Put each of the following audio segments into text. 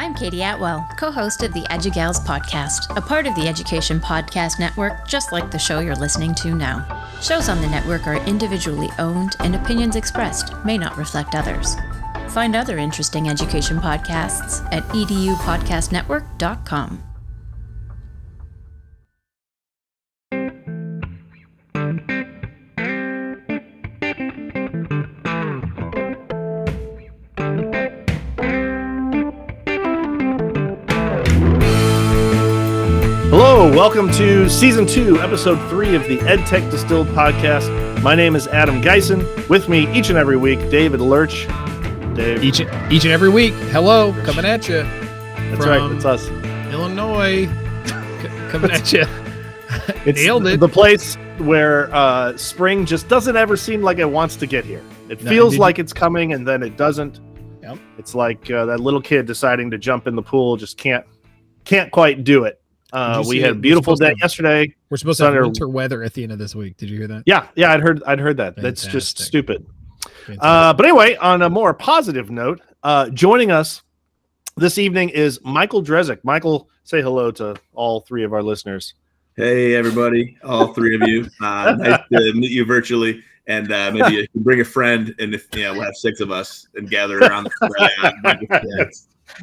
I'm Katie Attwell, co host of the EduGals podcast, a part of the Education Podcast Network, just like the show you're listening to now. Shows on the network are individually owned, and opinions expressed may not reflect others. Find other interesting education podcasts at edupodcastnetwork.com. welcome to season two, episode three of the EdTech Distilled podcast. My name is Adam Geisen. With me each and every week, David Lurch. Dave. Each each and every week. Hello, coming at you. That's right, It's us. Illinois, coming at you. It's Nailed it. the place where uh, spring just doesn't ever seem like it wants to get here. It No, feels like it's coming and then it doesn't. Yep. It's like uh, that little kid deciding to jump in the pool, just can't can't quite do it. Uh, we had a beautiful day to- yesterday. We're supposed to have Sunday- winter weather at the end of this week. Did you hear that? Yeah, yeah, I'd heard I'd heard that. That's just stupid. Uh, but anyway, on a more positive note, uh, joining us this evening is Michael Drezek. Michael, say hello to all three of our listeners. Hey, everybody, all three of you. Uh, nice to meet you virtually. And uh, maybe you can bring a friend, and if you know, we'll have six of us and gather around the fire.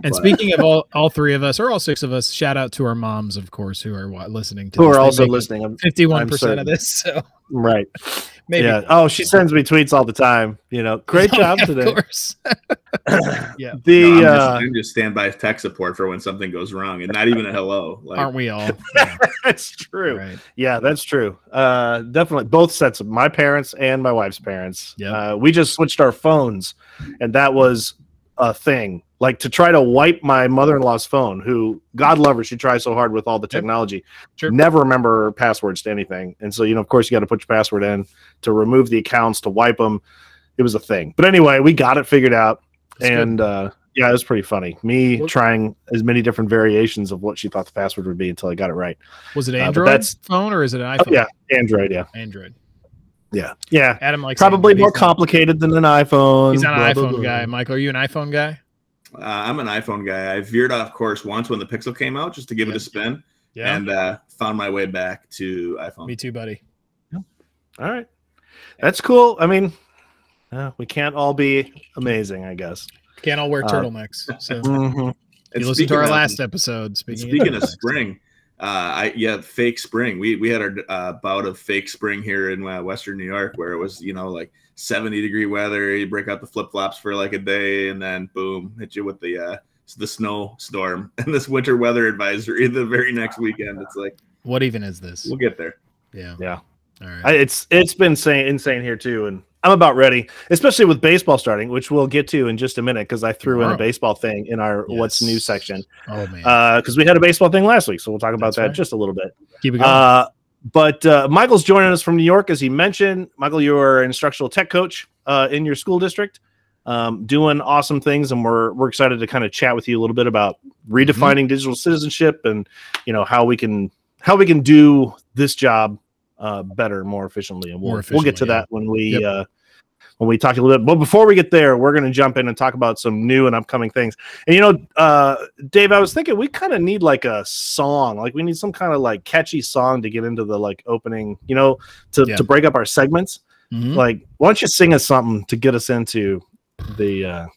And but- speaking of all, all three of us, or all six of us, shout out to our moms, of course, who are listening to Who this. are also listening. 51% of this. So right. maybe. Yeah. Oh, she sends me tweets all the time. You know, great job Of today. course. yeah. The No, I'm, just, uh, I'm just standby tech support for when something goes wrong, and not even a hello. Like, Aren't we all? Yeah, that's true. right. Yeah, that's true. Uh, definitely both sets of my parents and my wife's parents. Yeah. Uh, we just switched our phones, and that was a thing. Like to try to wipe my mother-in-law's phone, who God love her, she tries so hard with all the technology, Sure. never remember passwords to anything. And so, you know, of course, you got to put your password in to remove the accounts to wipe them. It was a thing. But anyway, we got it figured out, That's and uh, yeah, it was pretty funny. Me Well- trying as many different variations of what she thought the password would be until I got it right. was it uh, Android that's- phone or is it an Oh, iPhone? yeah, Android. Yeah. Android. Yeah. Yeah. Adam likes Probably more complicated than an iPhone. He's not an Blah, blah, iPhone blah. guy. Michael, are you an iPhone guy? uh, I'm an iPhone guy. I veered off course once when the Pixel came out, just to give it a spin, Yeah. and uh, found my way back to iPhone. Me too, buddy. All right. That's cool. I mean, uh, we can't all be amazing, I guess. Can't all wear Uh, turtlenecks. So Mhm. You listen to our speaking of- last episode. Speaking, Speaking of turtlenecks. spring, uh, I yeah, fake spring. We we had our uh, bout of fake spring here in uh, Western New York, where it was you know like seventy degree weather. You break out the flip flops for like a day, and then boom, hit you with the uh, the snow storm and this winter weather advisory the very next weekend. It's like what even is this? we'll get there. Yeah. Yeah. All right. I, it's it's been insane, insane here too, and I'm about ready, especially with baseball starting, which we'll get to in just a minute because I threw in a baseball thing in our what's new section oh man. because we had a baseball thing last week, so we'll talk about That's that right. just a little bit. Keep it going. Uh, but uh, Michael's joining us from New York, as he mentioned. Michael, you are an instructional tech coach uh, in your school district, um, doing awesome things, and we're we're excited to kind of chat with you a little bit about redefining digital citizenship and you know how we can how we can do this job uh, better, more efficiently, and we'll More we'll get to yeah. that when we. Yep. Uh, when we talk a little bit, but before we get there, we're going to jump in and talk about some new and upcoming things. And you know, uh, Dave, I was thinking we kind of need like a song, like we need some kind of like catchy song to get into the like opening, you know, to, Yeah. to break up our segments. Mhm. Like, why don't you sing us something to get us into the? uh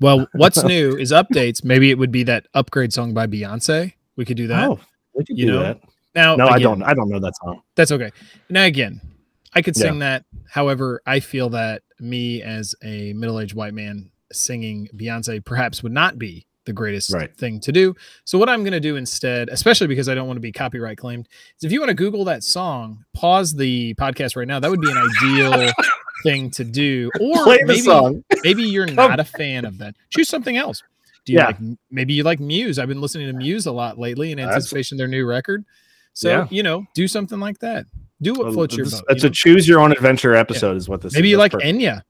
Well, what's new is updates. Maybe it would be that upgrade song by Beyonce. We could do that. Oh, we could you do know, that. Now, No, I don't. I don't know that song. That's okay. Now again, I could sing that. However, I feel that me as a middle-aged white man singing Beyonce perhaps would not be the greatest Right. thing to do. So what I'm going to do instead, especially because I don't want to be copyright claimed, is if you want to Google that song, pause the podcast right now. That would be an ideal thing to do. Or Play maybe song. maybe you're not a fan of that. Choose something else. Do you Yeah. like maybe you like Muse? I've been listening to Muse a lot lately in That's- anticipation of their new record. So Yeah. you know, do something like that. Do what Well, floats your boat. It's you a know? choose your own adventure episode, is what this. Is. Maybe is. you like perfect. Enya.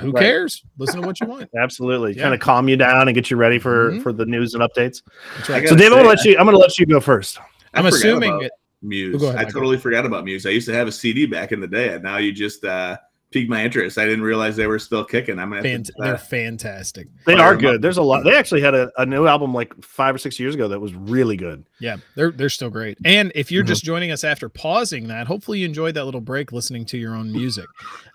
Who Right. cares? Listen to what you want. Absolutely, Yeah. kind of calm you down and get you ready for Mhm. for the news and updates. I right. got- So, gotta Dave, I'm gonna let you. I'm gonna let you go first. I I'm assuming it- Muse. Oh, go ahead, I totally forgot about Muse. I used to have a CD back in the day, and now you just uh, piqued my interest. I didn't realize they were still kicking. I'm gonna. Fant- they're fantastic. They are good. There's a lot. They actually had a, a new album like five or six years ago that was really good. Yeah, they're they're still great. And if you're Mhm. just joining us after pausing that, hopefully you enjoyed that little break listening to your own music.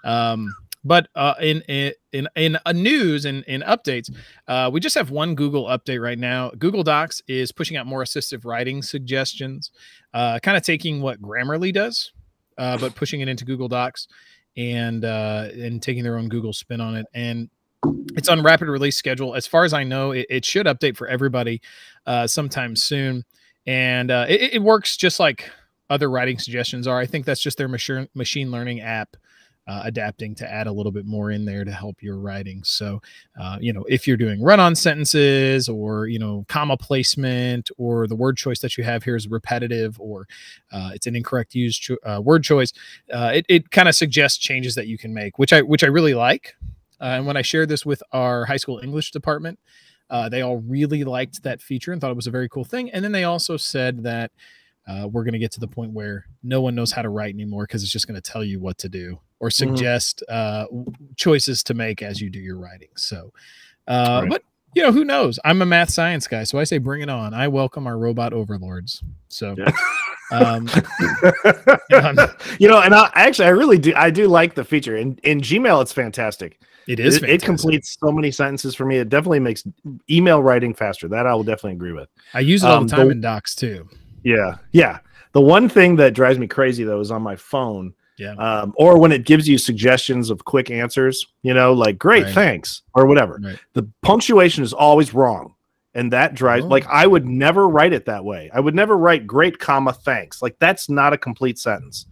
Um, but uh, in in in, in uh, news and in updates, uh, we just have one Google update right now. Google Docs is pushing out more assistive writing suggestions, uh, kind of taking what Grammarly does, uh, but pushing it into Google Docs and uh, and taking their own Google spin on it. And it's on rapid release schedule. As far as I know, it, it should update for everybody uh, sometime soon and uh, it, it works just like other writing suggestions are. I think that's just their machine machine learning app uh, adapting to add a little bit more in there to help your writing. So, uh, you know, if you're doing run-on sentences or you know comma placement or the word choice that you have here is repetitive or uh, it's an incorrect use cho- uh, word choice, uh, it, it kind of suggests changes that you can make, which I which I really like. Uh, and when I shared this with our high school English department, they all really liked that feature and thought it was a very cool thing. And then they also said that uh, we're going to get to the point where no one knows how to write anymore because it's just going to tell you what to do or suggest uh, choices to make as you do your writing. So, uh, Right. but you know, who knows? I'm a math science guy, so I say bring it on. I welcome our robot overlords. So, Yeah. um, you know, and I actually I really do I do like the feature in in Gmail. It's fantastic. it is It, it completes so many sentences for me. It definitely makes email writing faster. That I will definitely agree with. I use it all um, the time the- in docs too. Yeah, yeah. The one thing that drives me crazy though is on my phone, Yeah. um, or when it gives you suggestions of quick answers. You know, like "great, Right. thanks" or whatever. Right. The punctuation is always wrong, and that drives. Oh. Like I would never write it that way. I would never write "great, comma thanks." Like that's not a complete sentence.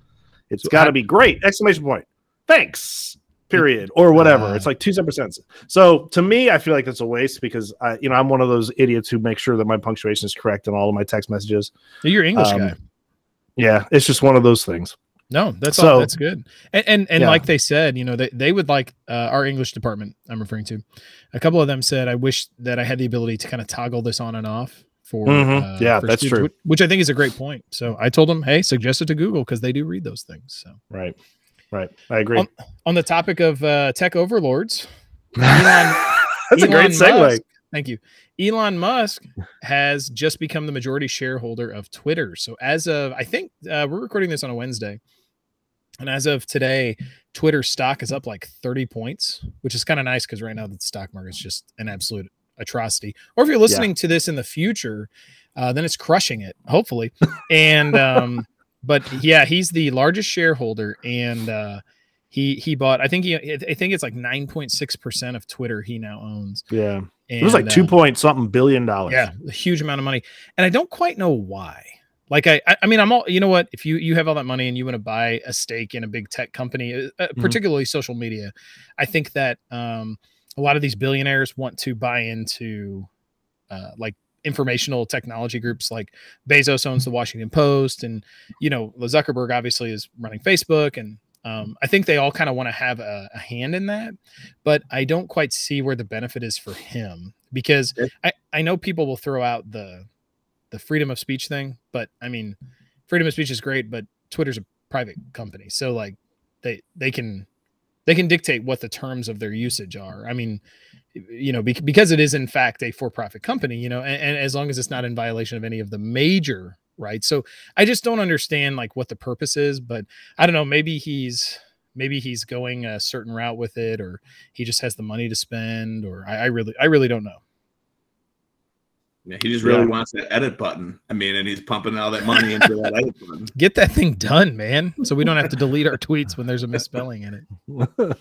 It's So got how- to be great exclamation point thanks period or whatever. Ah. it's like two separate sentences. So to me, I feel like that's a waste because I, you know, I'm one of those idiots who make sure that my punctuation is correct in all of my text messages. You're English Um, guy. Yeah, it's just one of those things. No, that's So- all. That's good. And and, and Yeah. like they said, you know, they, they would like uh, our English department. I'm referring to. A couple of them said, "I wish that I had the ability to kind of toggle this on and off." For Mhm. uh, Yeah, for that's students, true. which- Which I think is a great point. So I told them, "Hey, suggest it to Google because they do read those things." So Right. Right. I agree. Um, on the topic of uh, tech overlords, that's a great segue. Musk- thank you. Elon Musk has just become the majority shareholder of Twitter. So as of I think uh, we're recording this on a Wednesday, and as of today, Twitter stock is up like 30 points, which is kind of nice because right now the stock market is just an absolute atrocity. Or if you're listening to this in the future, uh, then it's crushing it, hopefully. And um, but yeah, he's the largest shareholder, and uh, he he bought. I think he I think it's like 9.6 percent of Twitter he now owns. Yeah. And, It was like uh, two point something billion dollars. yeah, a huge amount of money, and I don't quite know why. Like I, I mean, I'm all you know what? If you you have all that money and you want to buy a stake in a big tech company, uh, uh, Mhm. particularly social media, I think that um, a lot of these billionaires want to buy into uh, like informational technology groups. Like Bezos owns the Washington Post, and you know Zuckerberg obviously is running Facebook, and um, I think they all kind of want to have a, a hand in that. But I don't quite see where the benefit is for him because I, I know people will throw out the the freedom of speech thing, but I mean, freedom of speech is great, but Twitter's a private company, so like they they can they can dictate what the terms of their usage are. I mean, you know, bec- because it is in fact a for-profit company, you know, and, and as long as it's not in violation of any of the major rights. So I just don't understand like what the purpose is, but I don't know. Maybe he's maybe he's going a certain route with it, or he just has the money to spend, or I, I really I really don't know. Yeah, he just really Yeah. wants that edit button. I mean, and he's pumping all that money into that edit button. Get that thing done, man, so we don't have to delete our tweets when there's a misspelling in it.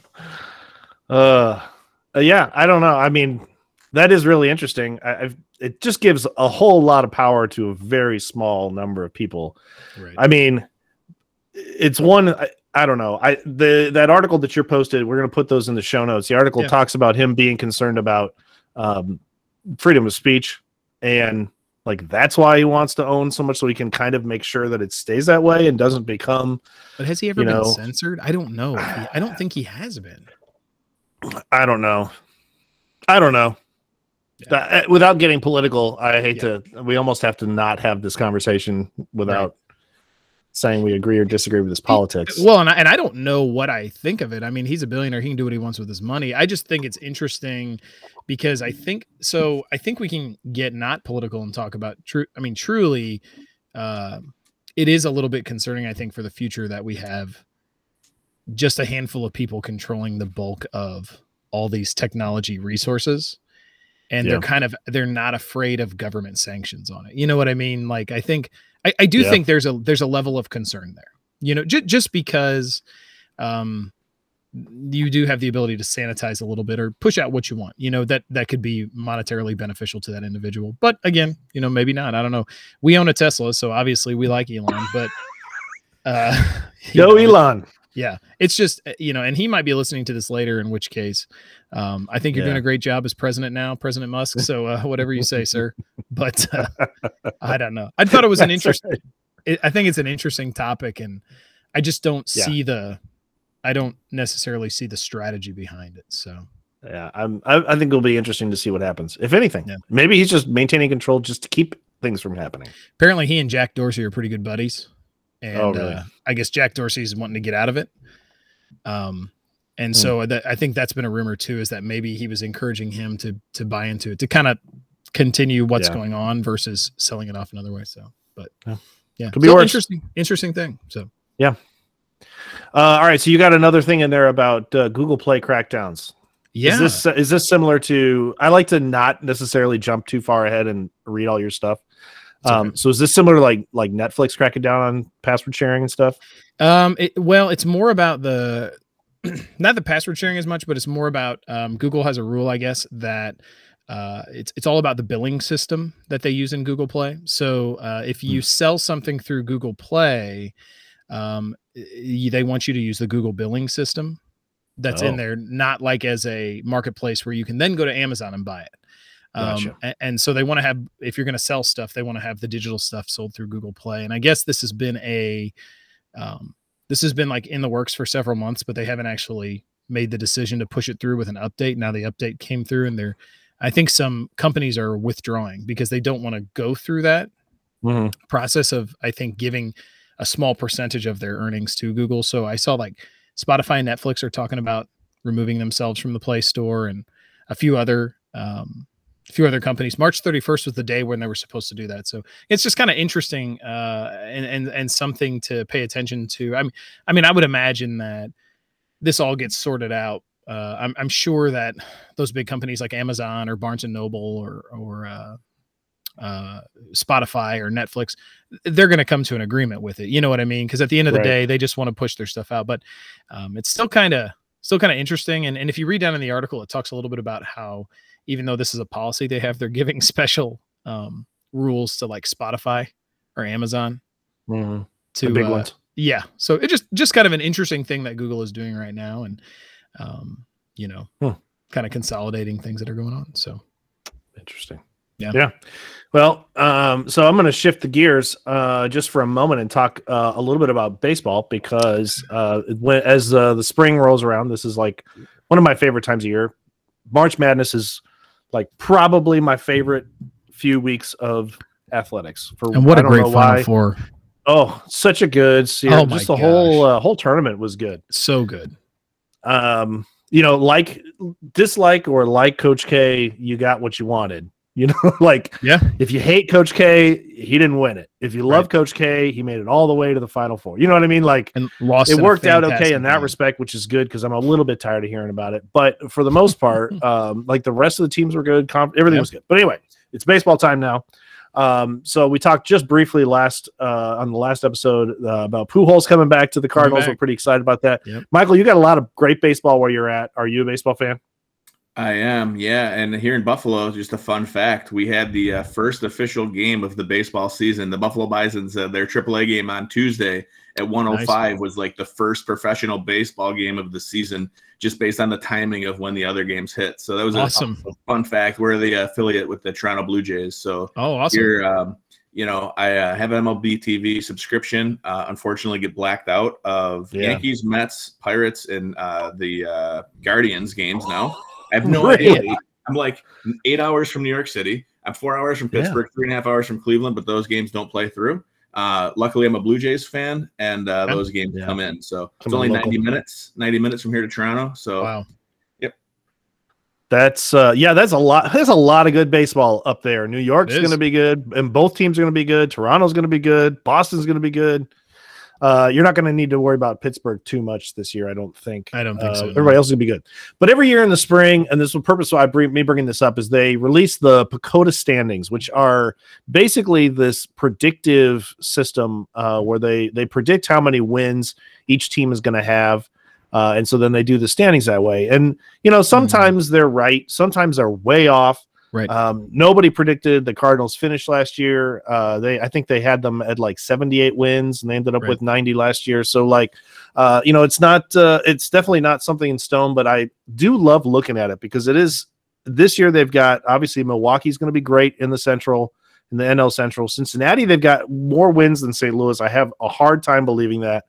uh, uh, yeah, I don't know. I mean, that is really interesting. I, I've, it just gives a whole lot of power to a very small number of people. Right. I mean, it's one. I, I don't know. I the that article that you're posted. We're going to put those in the show notes. The article Yeah. talks about him being concerned about um, freedom of speech, and like that's why he wants to own so much, so he can kind of make sure that it stays that way and doesn't become. But has he ever been know- censored? I don't know. I don't think he has been. I don't know. I don't know. Yeah. Uh, without getting political, I hate to. We almost have to not have this conversation without saying we agree or disagree with his politics. Well, and I, and I don't know what I think of it. I mean, he's a billionaire; he can do what he wants with his money. I just think it's interesting because I think so. I think we can get not political and talk about true. I mean, truly, uh, it is a little bit concerning. I think for the future that we have just a handful of people controlling the bulk of all these technology resources. And Yeah. they're kind of they're not afraid of government sanctions on it. You know what i mean? Like i think i, I do Yeah. think there's a there's a level of concern there. You know j- just because um you do have the ability to sanitize a little bit or push out what you want you know that that could be monetarily beneficial to that individual. But again you know maybe not. I don't know. We own a tesla so obviously we like elon but uh Yo, know, Elon. Yeah it's just uh, you know and he might be listening to this later in which case um, i think you're doing a great job as president now president musk so uh, whatever you say sir but uh, i don't know i thought it was an interesting it, i think it's an interesting topic and i just don't Yeah. see the i don't necessarily see the strategy behind it so Yeah, I'm. I, I think it'll be interesting to see what happens. If anything, Yeah. maybe he's just maintaining control just to keep things from happening. apparently he and jack dorsey are pretty good buddies and Oh, really? uh, i guess jack dorsey's wanting to get out of it um and Hmm. so that, i think that's been a rumor too is that maybe he was encouraging him to to buy into it to kind of continue what's Yeah. going on versus selling it off another way so but Yeah. yeah Could be So worse. interesting interesting thing so yeah. Uh, all right, so you got another thing in there about uh, Google Play crackdowns. yeah Is this is this similar to? I like to not necessarily jump too far ahead and read all your stuff. Um, okay. so is this similar to like like Netflix cracking down on password sharing and stuff? Um, it, well, it's more about the not the password sharing as much, but it's more about um, Google has a rule, I guess, that uh, it's it's all about the billing system that they use in Google Play. So uh, if you sell something through Google Play, um, they want you to use the Google billing system that's Oh. in there, not like as a marketplace where you can then go to Amazon and buy it. Um, Gotcha. a- and, so they want to have, if you're going to sell stuff, they want to have the digital stuff sold through Google Play. And I guess this has been a, um, this has been like in the works for several months, but they haven't actually made the decision to push it through with an update. Now the update came through, and they're, I think some companies are withdrawing because they don't want to go through that Mhm. process of I think giving a small percentage of their earnings to Google. So I saw like Spotify and Netflix are talking about removing themselves from the Play Store and a few other um a few other companies. March 31st was the day when they were supposed to do that. So it's just kind of interesting uh and and and something to pay attention to. I mean I mean I would imagine that this all gets sorted out. Uh, I'm, I'm sure that those big companies like Amazon or Barnes and Noble or or uh, uh, Spotify or Netflix, they're going to come to an agreement with it. You know what I mean? Because at the end of the Right. day, they just want to push their stuff out. But um, it's still kind of still kind of interesting. And and if you read down in the article, it talks a little bit about how even though this is a policy they have, they're giving special um, rules to like Spotify or Amazon Mhm. to The big uh, ones. yeah so it just just kind of an interesting thing that google is doing right now and um you know Hmm. kind of consolidating things that are going on so Interesting. Yeah. Yeah. Well, um, so I'm going to shift the gears uh, just for a moment and talk uh, a little bit about baseball because uh, when, as uh, the spring rolls around, this is like one of my favorite times of year. March Madness is like probably my favorite few weeks of athletics. For and what I a great final why. four Oh, such a good series. Oh just the whole uh, whole tournament was good. so good um you know like dislike or like coach k you got what you wanted you know like Yeah. if you hate coach k he didn't win it. If you love Right. coach k he made it all the way to the final four. You know what i mean? Like and lost it worked out okay in that game. respect which is good because i'm a little bit tired of hearing about it. But for the most part um like the rest of the teams were good. Comp- everything Yep. was good. But anyway it's baseball time now. Um so we talked just briefly last uh on the last episode uh, about Pujols coming back to the cardinals. We're pretty excited about that. Yep. michael you got a lot of great baseball where you're at. Are you a baseball fan I am, yeah. And here in Buffalo, just a fun fact: we had the uh, first official game of the baseball season. The Buffalo Bisons uh, their AAA game on Tuesday at 105 was like the first professional baseball game of the season, just based on the timing of when the other games hit. So that was Awesome. a fun fact. We're the affiliate with the Toronto Blue Jays, so oh awesome here um, you know i uh, have mlb tv subscription uh, unfortunately get blacked out of Yeah. yankees mets pirates and uh, the uh, guardians games now i have no idea i'm like eight hours from new york city i'm four hours from Yeah. pittsburgh three and a half hours from cleveland but those games don't play through Uh, luckily, I'm a Blue Jays fan, and uh, those games Yeah. come in. So it's only in 90 local. minutes, 90 minutes from here to Toronto. So Wow. Yep. That's uh yeah, that's a lot. There's a lot of good baseball up there. New York's going to be good, and both teams are going to be good. Toronto's going to be good. Boston's going to be good. Uh, you're not going to need to worry about Pittsburgh too much this year, I don't think. I don't think Uh, so, no. Everybody else is going to be good. But every year in the spring, and this is the purpose why I bring me bringing this up is they release the PECOTA standings, which are basically this predictive system uh, where they they predict how many wins each team is going to have. Uh, and so then they do the standings that way. And, you know, sometimes they're right, sometimes they're way off. Right. Um, nobody predicted the Cardinals finish last year. Uh, they, I think they had them at like 78 wins and they ended up Right. with 90 last year. So, like, uh, you know, it's not, uh, it's definitely not something in stone, but I do love looking at it because it is this year. They've got obviously Milwaukee's going to be great in the Central, in the NL Central. Cincinnati, they've got more wins than St. Louis. I have a hard time believing that.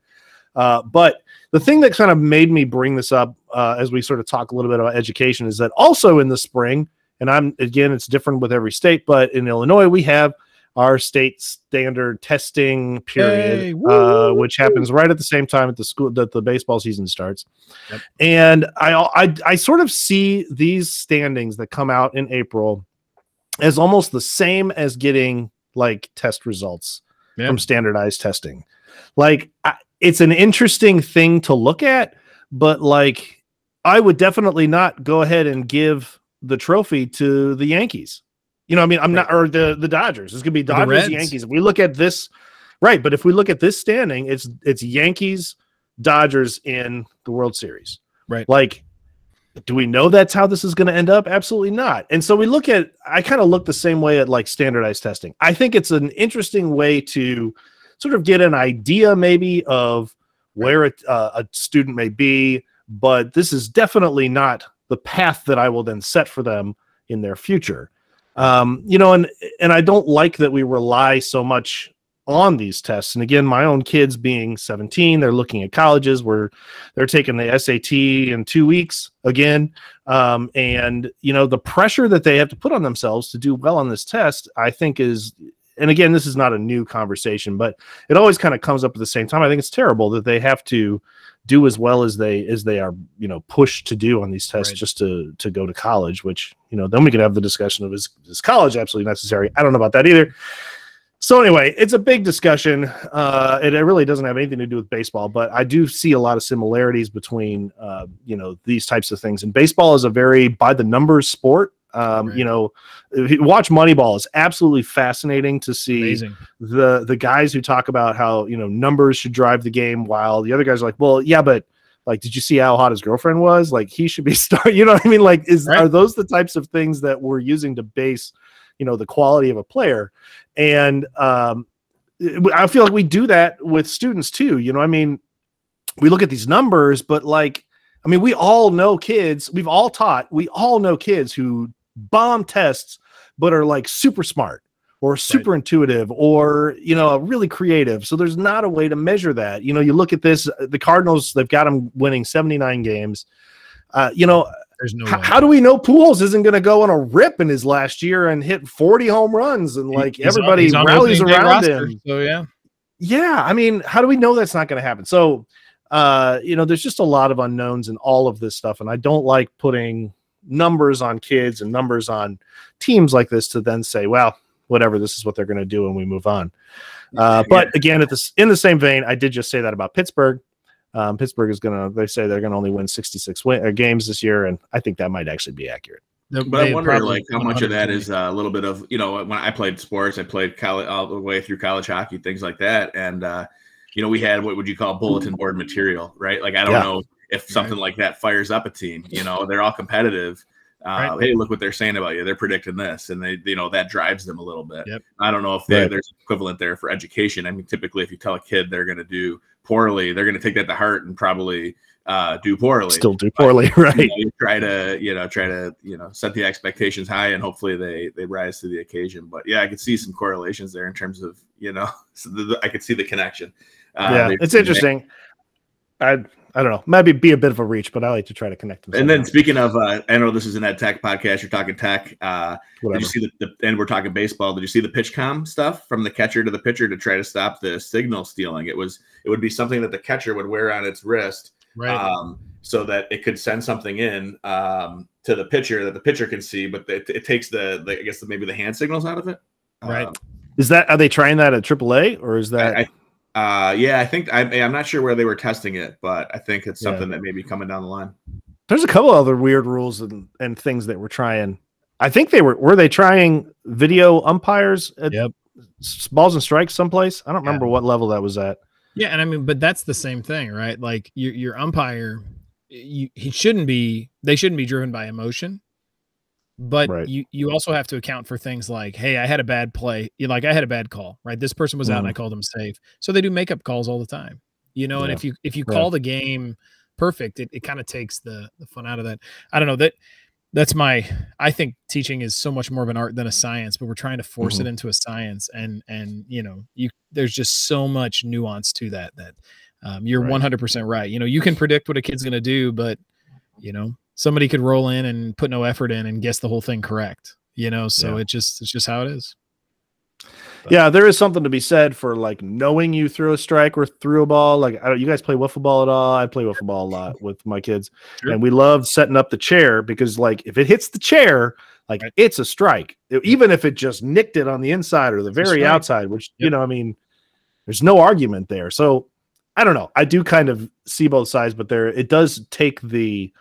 Uh, but the thing that kind of made me bring this up uh, as we sort of talk a little bit about education is that also in the spring, and I'm again, it's different with every state, but in Illinois, we have our state standard testing period, Hey, uh, which happens right at the same time at the school that the baseball season starts. Yep. And I, I, I sort of see these standings that come out in April as almost the same as getting like test results Yeah. from standardized testing. Like I, it's an interesting thing to look at, but like I would definitely not go ahead and give the trophy to the Yankees. You know, I mean, I'm not or the the Dodgers. It's gonna be Dodgers, Yankees. If we look at this, right? But if we look at this standing, it's it's Yankees, Dodgers in the World Series. Right. Like, do we know that's how this is going to end up? Absolutely not. And so we look at. I kind of look the same way at like standardized testing. I think it's an interesting way to sort of get an idea, maybe, of where a, uh, a student may be. But this is definitely not the path that I will then set for them in their future. Um, you know, and and I don't like that we rely so much on these tests. And again, my own kids being 17, they're looking at colleges where they're taking the SAT in two weeks again. Um, and you know, the pressure that they have to put on themselves to do well on this test, I think is and again, this is not a new conversation, but it always kind of comes up at the same time. I think it's terrible that they have to do as well as they as they are, you know, pushed to do on these tests Right. just to to go to college. Which you know, then we can have the discussion of is is college absolutely necessary? I don't know about that either. So anyway, it's a big discussion. Uh, it, it really doesn't have anything to do with baseball, but I do see a lot of similarities between uh, you know these types of things. And baseball is a very by the numbers sport. Um, Right. You know, watch Moneyball is absolutely fascinating to see Amazing. the the guys who talk about how you know numbers should drive the game, while the other guys are like, well, yeah, but like, did you see how hot his girlfriend was? Like, he should be star. You know what I mean? Like, is Right. are those the types of things that we're using to base, you know, the quality of a player? And um, I feel like we do that with students too. You know, I mean, we look at these numbers, but like, I mean, we all know kids. We've all taught. We all know kids who bomb tests, but are like super smart or super intuitive or you know really creative. So there's not a way to measure that. You know, you look at this. The Cardinals. They've got them winning 79 games. Uh, you know, There's no h- how do we know Pujols isn't going to go on a rip in his last year and hit 40 home runs and like He's on- everybody he's on rallies around roster, him? So yeah, yeah i mean how do we know that's not going to happen so uh you know there's just a lot of unknowns in all of this stuff and i don't like putting numbers on kids and numbers on teams like this to then say well whatever this is what they're going to do and we move on uh but again at this in the same vein i did just say that about pittsburgh um, Pittsburgh is going to, they say they're going to only win 66 win, uh, games this year. And I think that might actually be accurate. But I wonder, like, how much of that is uh, a little bit of, you know, when I played sports, I played college all the way through college hockey, things like that, and uh, you know, we had what would you call bulletin board material, right? Like, I don't Yeah. know if something like that fires up a team. You know, they're all competitive. Uh, Right. Hey, look what they're saying about you. They're predicting this, and they, you know, that drives them a little bit. Yep. I don't know if they, Right. there's equivalent there for education. I mean, typically, if you tell a kid they're going to do poorly, they're going to take that to heart and probably uh, do poorly Still do poorly, right? you, know, you try to you know try to you know set the expectations high and hopefully they they rise to the occasion but yeah i could see some correlations there in terms of you know so the, the- i could see the connection uh, yeah, they- it's interesting. I I don't know. Maybe be a bit of a reach, but I like to try to connect them. And then speaking of, uh, I know this is an ed tech podcast. You're talking tech. Uh, did you see the, the? And we're talking baseball. Did you see the PitchCom stuff from the catcher to the pitcher to try to stop the signal stealing? It was it would be something that the catcher would wear on its wrist, Right. um, so that it could send something in um, to the pitcher that the pitcher can see, but it, it takes the, the I guess the, maybe the hand signals out of it. Right. Um, Is that are they trying that at AAA or is that? I, I, uh, yeah, I think I, I'm not sure where they were testing it, but I think it's Yeah. something that may be coming down the line. there's a couple other weird rules and, and things that we're trying. I think they were were they trying video umpires at Yep. balls and strikes someplace. I don't Yeah. remember what level that was at. Yeah, and I mean, but that's the same thing, right? Like your your umpire, you, he shouldn't be. They shouldn't be driven by emotion. But Right. you you also have to account for things like, hey, I had a bad play. You like I had a bad call, right? This person was out and I called him safe. So they do makeup calls all the time, you know. And if you if you Yeah. call the game perfect, it, it kind of takes the the fun out of that. I don't know that. That's my. I think teaching is so much more of an art than a science, but we're trying to force Mm-hmm. it into a science, and and you know, you there's just so much nuance to that that um, you're Right. 100% right. You know, you can predict what a kid's going to do, but you know, somebody could roll in and put no effort in and guess the whole thing correct. You know, so Yeah. it just it's just how it is. But- Yeah, there is something to be said for like knowing you threw a strike or threw a ball. Like, I don't, you guys play wiffle ball at all? I play wiffle ball a lot with my kids, Sure. and we love setting up the chair because, like, if it hits the chair, like Right. it's a strike, even if it just nicked it on the inside or the very outside. Which you know, I mean, there's no argument there. So I don't know. I do kind of see both sides, but there it does take the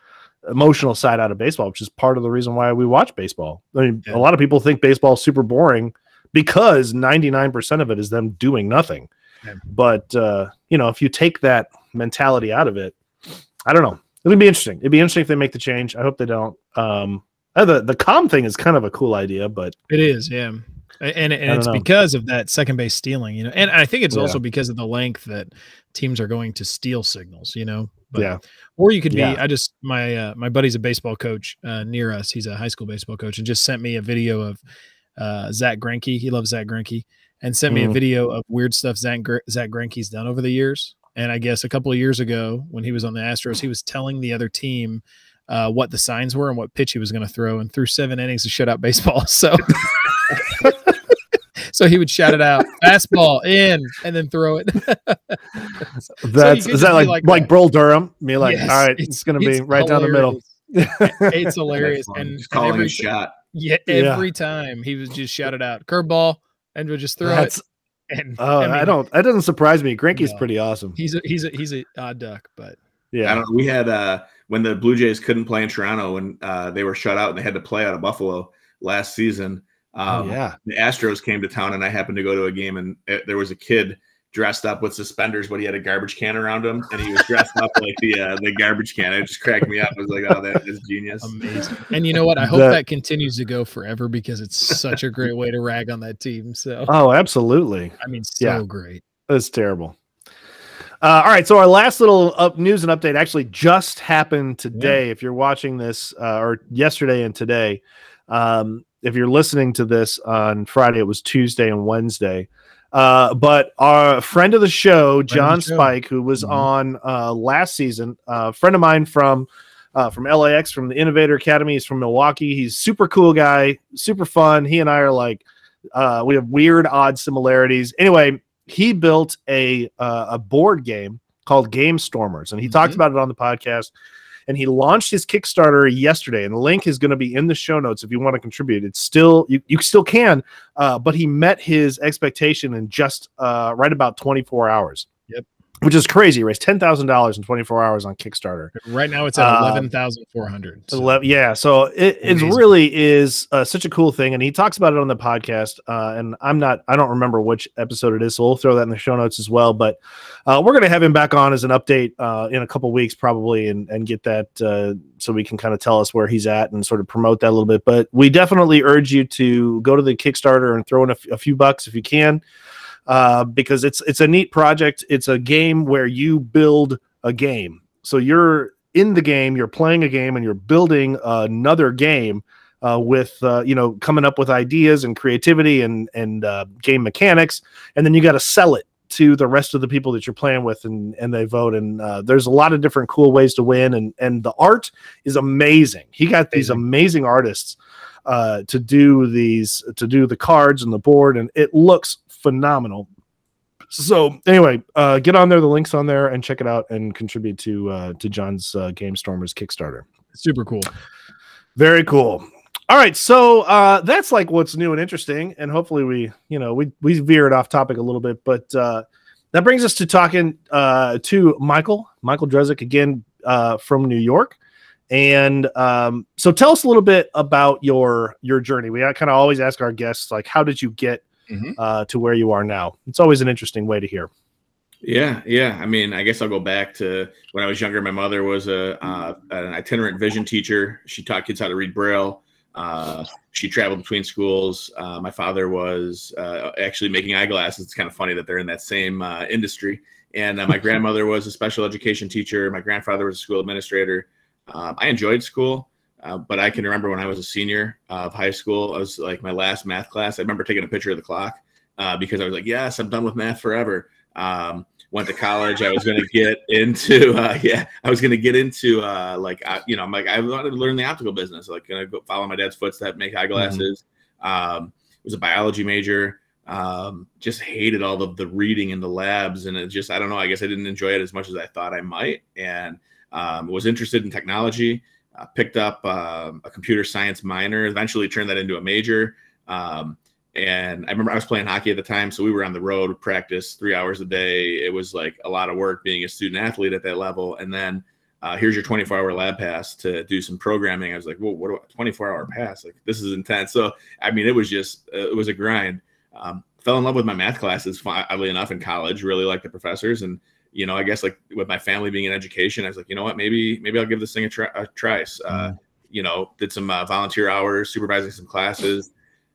emotional side out of baseball, which is part of the reason why we watch baseball. I mean, Yeah. a lot of people think baseball is super boring because 99% of it is them doing nothing. Yeah. But uh, you know, if you take that mentality out of it, I don't know. It'd be interesting. It'd be interesting if they make the change. I hope they don't. Um, uh, the the calm thing is kind of a cool idea, but It is, yeah. And, and it's know. because of that second base stealing, you know. And I think it's Yeah. also because of the length that teams are going to steal signals, you know. But, yeah, Or you could be. Yeah. I just my uh, my buddy's a baseball coach uh, near us. He's a high school baseball coach, and just sent me a video of uh, Zach Greinke. He loves Zach Greinke, and sent me a Mhm. video of weird stuff Zach Gr- Zach Greinke's done over the years. And I guess a couple of years ago, when he was on the Astros, he was telling the other team uh, what the signs were and what pitch he was going to throw, and threw seven innings of shutout baseball. So. So he would shout it out, fastball in, and then throw it. that's could is that like like like, that. Durham? Me like, Yes, all right, it's- it's, gonna be it's right down the middle. it's hilarious, and, Just and calling every a shot. yeah, Yeah. every time he was just shouted out curveball and would just throw That's it. And oh, I, mean, don't. That doesn't surprise me. Greinke's No. pretty awesome. He's a he's a he's a odd duck, but Yeah, I don't. We had uh when the Blue Jays couldn't play in Toronto and uh, they were shut out and they had to play out of Buffalo last season. Oh, Um, yeah. the Astros came to town and I happened to go to a game and uh there was a kid dressed up with suspenders, but he had a garbage can around him and he was dressed up like the uh, the garbage can. It just cracked me up. I was like, oh, that is genius. amazing. And you know what? I hope That- that, continues to go forever because it's such a great way to rag on that team. So Oh, absolutely. I mean, so yeah. great. That's terrible. Uh, all right, so our last little up news and update actually just happened today. If you're watching this, uh, or yesterday and today, um, if you're listening to this on Friday, it was Tuesday and Wednesday. Uh, but our friend of the show, John show. Spike, who was Mhm. on uh, last season, a friend of mine from uh, from LAX, from the Innovator Academy, he's from Milwaukee. He's super cool guy, super fun. He and I are like, uh, we have weird, odd similarities. Anyway, he built a uh, a board game called Game Stormers, and he talked Mhm. about it on the podcast. And he launched his Kickstarter yesterday, and the link is going to be in the show notes if you want to contribute. It's still you, you still can, uh, but he met his expectation in just uh, right about 24 hours. Which is crazy. Raised ten thousand dollars in 24 hours on Kickstarter. Right now it's at Uh, eleven thousand four hundred. Ele- yeah, so it, it really is uh, such a cool thing, and he talks about it on the podcast. Uh, and I'm not, I don't remember which episode it is, so we'll throw that in the show notes as well. But uh, we're gonna have him back on as an update uh, in a couple weeks, probably, and and get that uh, so we can kind of tell us where he's at and sort of promote that a little bit. But we definitely urge you to go to the Kickstarter and throw in a, f- a few bucks if you can, uh, because it's it's a neat project. It's a game where you build a game. So you're in the game, you're playing a game, and you're building another game uh, with uh, you know coming up with ideas and creativity and and uh, game mechanics, and then you got to sell it to the rest of the people that you're playing with and and they vote. And uh, there's a lot of different cool ways to win. And and the art is amazing. He got these amazing artists uh, to do these to do the cards and the board. And it looks phenomenal. So anyway uh, get on there the links on there and check it out and contribute to uh, to john's uh, game stormers kickstarter. Super cool. very cool. All right so uh that's like what's new and interesting and hopefully we you know we we veered off topic a little bit but uh that brings us to talking uh to michael michael Drezek again uh from new york. And um so tell us a little bit about your your journey. We kind of always ask our guests like how did you get Mhm. uh to where you are now it's always an interesting way to hear Yeah, yeah. I mean, I guess I'll go back to when I was younger. My mother was a uh, an itinerant vision teacher. She taught kids how to read Braille. Uh, she traveled between schools. Uh, my father was uh, actually making eyeglasses. It's kind of funny that they're in that same uh, industry. And uh, my grandmother was a special education teacher. My grandfather was a school administrator. Um, I enjoyed school, uh, but I can remember when I was a senior of high school, I was like my last math class. I remember taking a picture of the clock uh, because I was like, "Yes, I'm done with math forever." Um, went to college. I was going to get into, uh, yeah, I was going to get into, uh, like, uh, you know, I'm like, I wanted to learn the optical business, like, going to go follow my dad's footsteps, make eyeglasses. Um, was a biology major. Um, just hated all of the reading in the labs, and it just, I don't know. I guess I didn't enjoy it as much as I thought I might, and um, was interested in technology. Uh, picked up um, a computer science minor. Eventually, turned that into a major. Um, and I remember I was playing hockey at the time, so we were on the road practice three hours a day. It was like a lot of work being a student athlete at that level. And then uh, here's your 24 hour lab pass to do some programming. I was like, whoa, what do I, 24 hour pass? Like this is intense. So I mean, it was just uh, it was a grind. Um, fell in love with my math classes, oddly enough, in college. Really liked the professors, and you know, I guess like with my family being in education, I was like, you know what, maybe maybe I'll give this thing a try. A try. Uh, you know, did some uh, volunteer hours, supervising some classes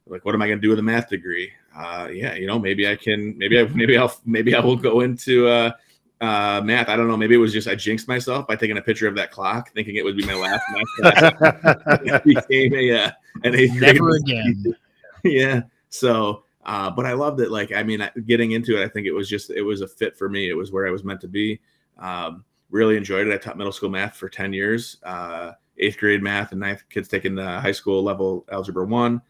like what am i going to do with a math degree uh yeah you know maybe i can maybe i maybe i'll maybe i will go into uh uh math i don't know maybe it was just i jinxed myself by taking a picture of that clock thinking it would be my last math class it became a uh, an eighth grade Never again. yeah so uh but i loved it like i mean getting into it i think it was just it was a fit for me it was where i was meant to be um really enjoyed it i taught middle school math for 10 years uh eighth grade math and ninth kids taking the high school level algebra one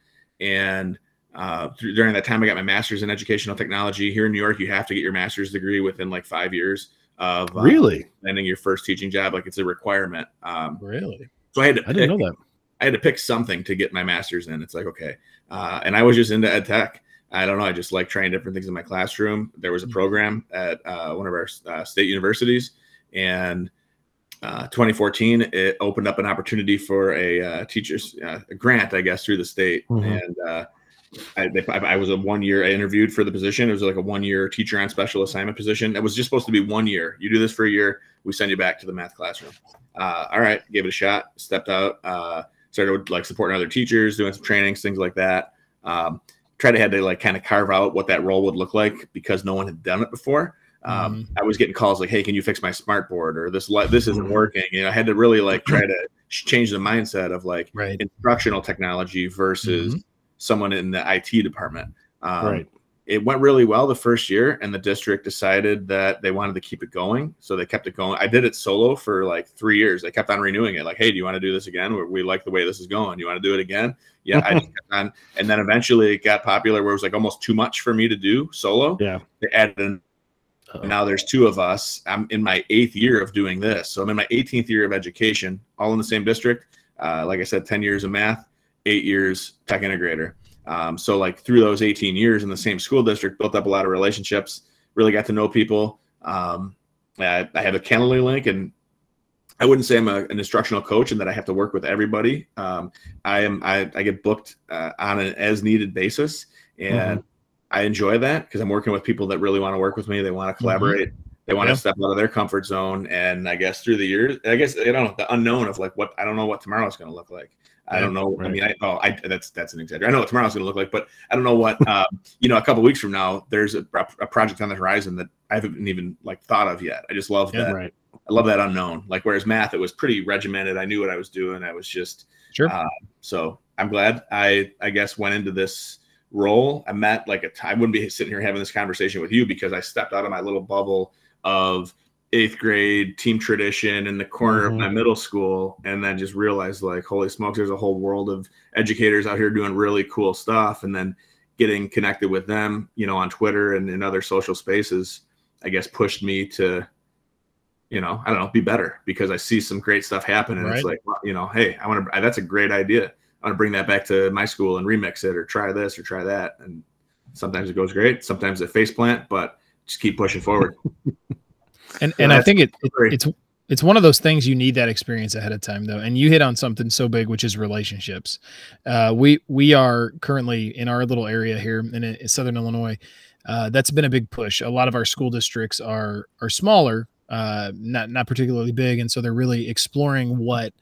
and uh, th- during that time, I got my master's in educational technology. Here in New York, you have to get your master's degree within like five years of uh, really landing your first teaching job. Like it's a requirement. Um, Really? so I had to i didn't know that I had to pick something to get my master's in. It's like okay, uh, and I was just into ed tech. I don't know. I just like trying different things in my classroom. There was a program at uh, one of our uh, state universities, and uh, 2014 it opened up an opportunity for a uh, teachers uh, a grant, I guess, through the state. Mhm. And uh, I, they, I was a one year. I interviewed for the position. It was like a one year teacher on special assignment position. It was just supposed to be one year. You do this for a year, we send you back to the math classroom. Uh, all right, gave it a shot. Stepped out. Uh, started with, like supporting other teachers, doing some trainings, things like that. Um, tried to had to like kind of carve out what that role would look like because no one had done it before. Um, I was getting calls like, "Hey, can you fix my smart board?" or "This li- this isn't Mhm. working." You know, I had to really like try to change the mindset of like Right. instructional technology versus someone in the IT department. Um, right It went really well the first year, and the district decided that they wanted to keep it going, so they kept it going. I did it solo for like three years. They kept on renewing it, like, "Hey, do you want to do this again? We, we like the way this is going. You want to do it again?" Yeah, I just kept on, and then eventually it got popular where it was like almost too much for me to do solo. Yeah. they added an Uh-oh. now there's two of us. I'm in my eighth year of doing this. So I'm in my 18th year of education, all in the same district. Uh, like I said, 10 years of math, eight years tech integrator. Um, so like through those 18 years in the same school district, built up a lot of relationships, really got to know people. Um, I, I have a Calendly link and I wouldn't say I'm a, an instructional coach and that I have to work with everybody. Um, I am, I, I get booked uh, on an as needed basis and I enjoy that because I'm working with people that really want to work with me. They want to collaborate. They want Yeah. to step out of their comfort zone. And I guess through the years, I guess I don't know the unknown of like what I don't know what tomorrow is going to look like. I don't know. I mean, I oh, I that's that's an exaggeration. I know what tomorrow's going to look like, but I don't know what. um, you know, a couple weeks from now, there's a, a project on the horizon that I haven't even like thought of yet. I just love Yeah, that. right I love that unknown. Like whereas math, it was pretty regimented. I knew what I was doing. I was just Sure. uh, so I'm glad I I guess went into this role. I met like a time, I wouldn't be sitting here having this conversation with you because I stepped out of my little bubble of eighth grade team tradition in the corner Mhm. of my middle school and then just realized like holy smokes there's a whole world of educators out here doing really cool stuff and then getting connected with them you know on twitter and in other social spaces i guess pushed me to you know i don't know be better because i see some great stuff happen and it's like well, you know hey i want to that's a great idea. I want to bring that back to my school and remix it or try this or try that and sometimes it goes great sometimes it face plant but just keep pushing forward And and I think it, it it's it's one of those things you need that experience ahead of time though. And you hit on something so big, which is relationships. Uh, we we are currently in our little area here in, in Southern Illinois. Uh, that's been a big push. A lot of our school districts are are smaller, uh, not not particularly big, and so they're really exploring what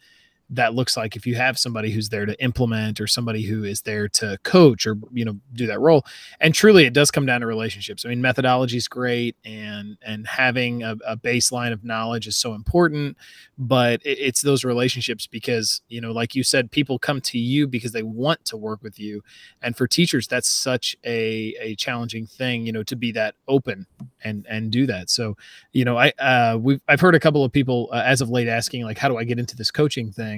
that looks like if you have somebody who's there to implement or somebody who is there to coach or you know do that role. And truly it does come down to relationships. I mean methodology is great and and having a, a baseline of knowledge is so important but it, it's those relationships because you know like you said people come to you because they want to work with you. And for teachers that's such a a challenging thing you know to be that open and and do that. So you know i uh we've i've heard a couple of people uh, as of late asking like how do i get into this coaching thing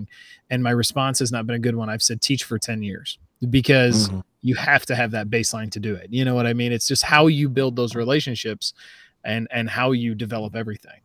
and my response has not been a good one i've said teach for 10 years because Mhm. you have to have that baseline to do it you know what i mean it's just how you build those relationships and and how you develop everything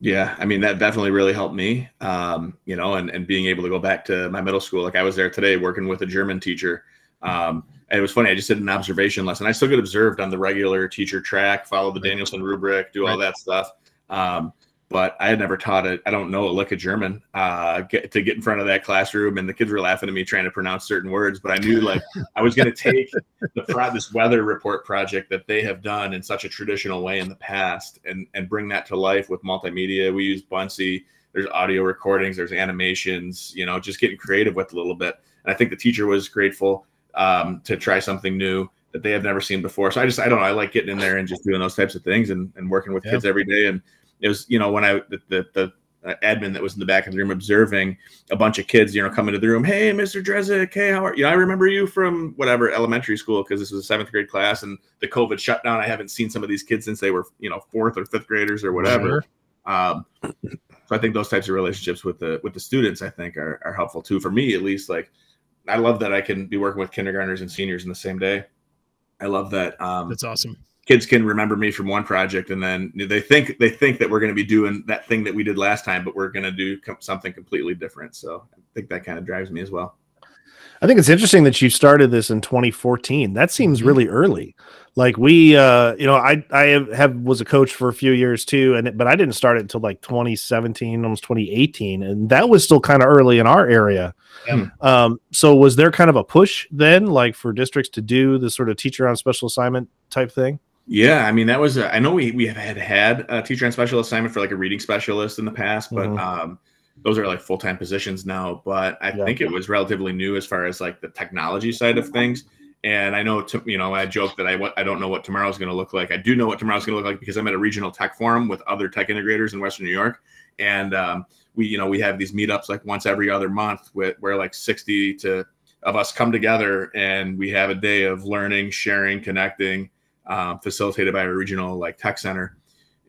Yeah, I mean that definitely really helped me. Um, you know, and and being able to go back to my middle school, like I was there today working with a German teacher. Um, and it was funny. I just did an observation lesson. I still get observed on the regular teacher track, follow the. Danielson rubric, do all Right. that stuff. Um, but I had never taught it. I don't know a lick of German. Uh, get to get in front of that classroom, and the kids were laughing at me trying to pronounce certain words. But I knew like I was going to take the pro- this weather report project that they have done in such a traditional way in the past, and and bring that to life with multimedia. We use Buncee. There's audio recordings. There's animations. You know, just getting creative with a little bit. And I think the teacher was grateful um, to try something new that they have never seen before. So I just I don't know. I like getting in there and just doing those types of things and, and working with Yeah. kids every day. And it was you know when I the the, the uh, admin that was in the back of the room observing a bunch of kids, you know, come into the room. Hey, Mr. Drezek. Hey, how are you? I remember you from whatever elementary school because this was a seventh grade class and the COVID shutdown. I haven't seen some of these kids since they were, you know, fourth or fifth graders or whatever. Um, so I think those types of relationships with the with the students, I think, are, are helpful too. For me, at least, like I love that I can be working with kindergartners and seniors in the same day. I love that um, that's awesome kids can remember me from one project and then they think they think that we're going to be doing that thing that we did last time but we're going to do com- something completely different so i think that kind of drives me as well I think it's interesting that you started this in 2014. That seems Mhm. really early. Like we, uh, you know, I I have, was a coach for a few years too, and but I didn't start it until like 2017, almost 2018, and that was still kind of early in our area. Yeah. Um, so was there kind of a push then, like for districts to do the sort of teacher on special assignment type thing? Yeah i mean that was a, i know we we have had had a teacher and special assignment for like a reading specialist in the past but Mhm. um those are like full-time positions now but i Yeah. think it was relatively new as far as like the technology side of things and i know to, you know i joke that i i don't know what tomorrow's going to look like i do know what tomorrow's going to look like because i'm at a regional tech forum with other tech integrators in western new york and um, we you know we have these meetups like once every other month with where like 60 to of us come together and we have a day of learning sharing connecting um, facilitated by a regional like tech center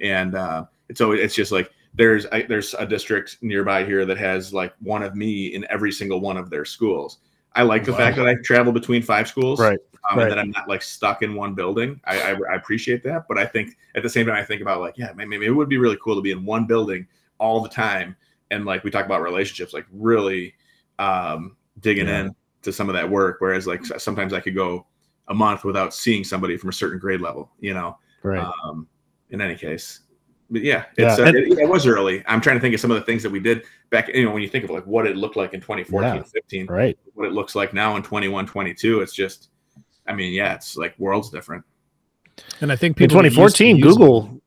and uh, it's always it's just like there's I, there's a district nearby here that has like one of me in every single one of their schools i like the Wow. fact that i travel between five schools Right, um, right. and that i'm not like stuck in one building I, I i appreciate that but i think at the same time i think about like yeah maybe, maybe it would be really cool to be in one building all the time and like we talk about relationships like really um digging Yeah. in to some of that work whereas like sometimes i could go a month without seeing somebody from a certain grade level you know Right. um in any case but yeah Yeah, uh, it, it was early i'm trying to think of some of the things that we did back you know when you think of like what it looked like in 2014 Yeah. 15 right. what it looks like now in 21 22 it's just i mean yeah it's like worlds different and i think In people get used to 2014, using- Google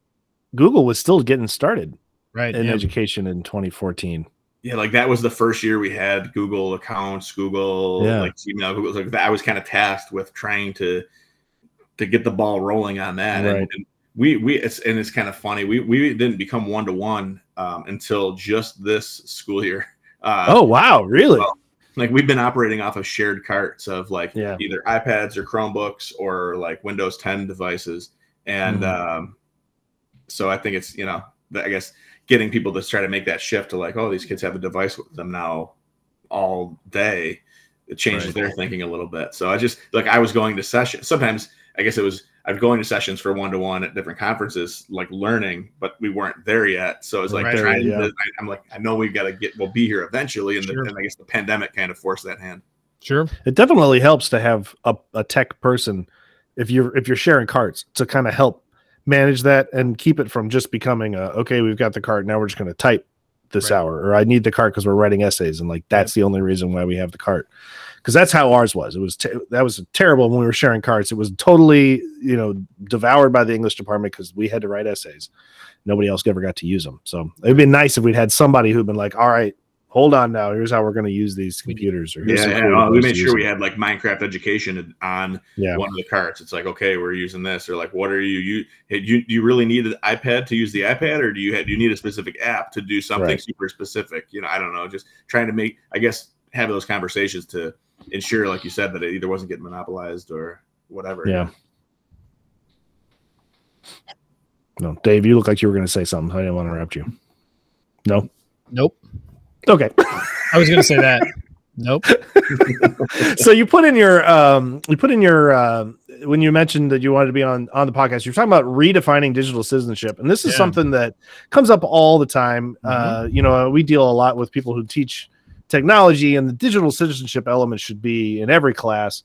Google was still getting started right in yeah. education in 2014. Yeah like that was the first year we had google accounts google Yeah. like email google like that i was kind of tasked with trying to to get the ball rolling on that Right. and we we it's and it's kind of funny we we didn't become one to one um until just this school year uh oh wow, really? like we've been operating off of shared carts of like Yeah. either iPads or Chromebooks or like Windows 10 devices, and Mhm. um, so I think it's you know I guess getting people to try to make that shift to like oh these kids have a device with them now all day it changes Right. their thinking a little bit so i just like i was going to sessions sometimes i guess it was i was going to sessions for one-to-one at different conferences like learning but we weren't there yet so it's like Right. trying Yeah. to, I, i'm like i know we've got to get we'll be here eventually and, Sure. the, and i guess the pandemic kind of forced that hand Sure. It definitely helps to have a, a tech person if you're if you're sharing carts to kind of help manage that and keep it from just becoming a okay we've got the cart now we're just going to type this Right. hour or I need the cart because we're writing essays and like that's the only reason why we have the cart because that's how ours was. It was te- that was terrible when we were sharing carts it was totally you know devoured by the English department because we had to write essays. Nobody else ever got to use them so it'd been nice if we'd had somebody who'd been like all right hold on now here's how we're going to use these computers or yeah, yeah, cool uh, well, we made sure we had like minecraft education on yeah one of the carts. It's like, okay, we're using this, or like, what are you? You hey, do you, do you really need an iPad to use the iPad, or do you have, do you need a specific app to do something Right. super specific? You know, I don't know. Just trying to make, I guess, have those conversations to ensure, like you said, that it either wasn't getting monopolized or whatever. Yeah. No, Dave, you look like you were going to say something. I didn't want to interrupt you. No. Nope. Okay. I was going to say that. Nope. so you put in your um you put in your uh, when you mentioned that you wanted to be on on the podcast you're talking about redefining digital citizenship and this is Yeah. something that comes up all the time uh you know we deal a lot with people who teach technology and the digital citizenship element should be in every class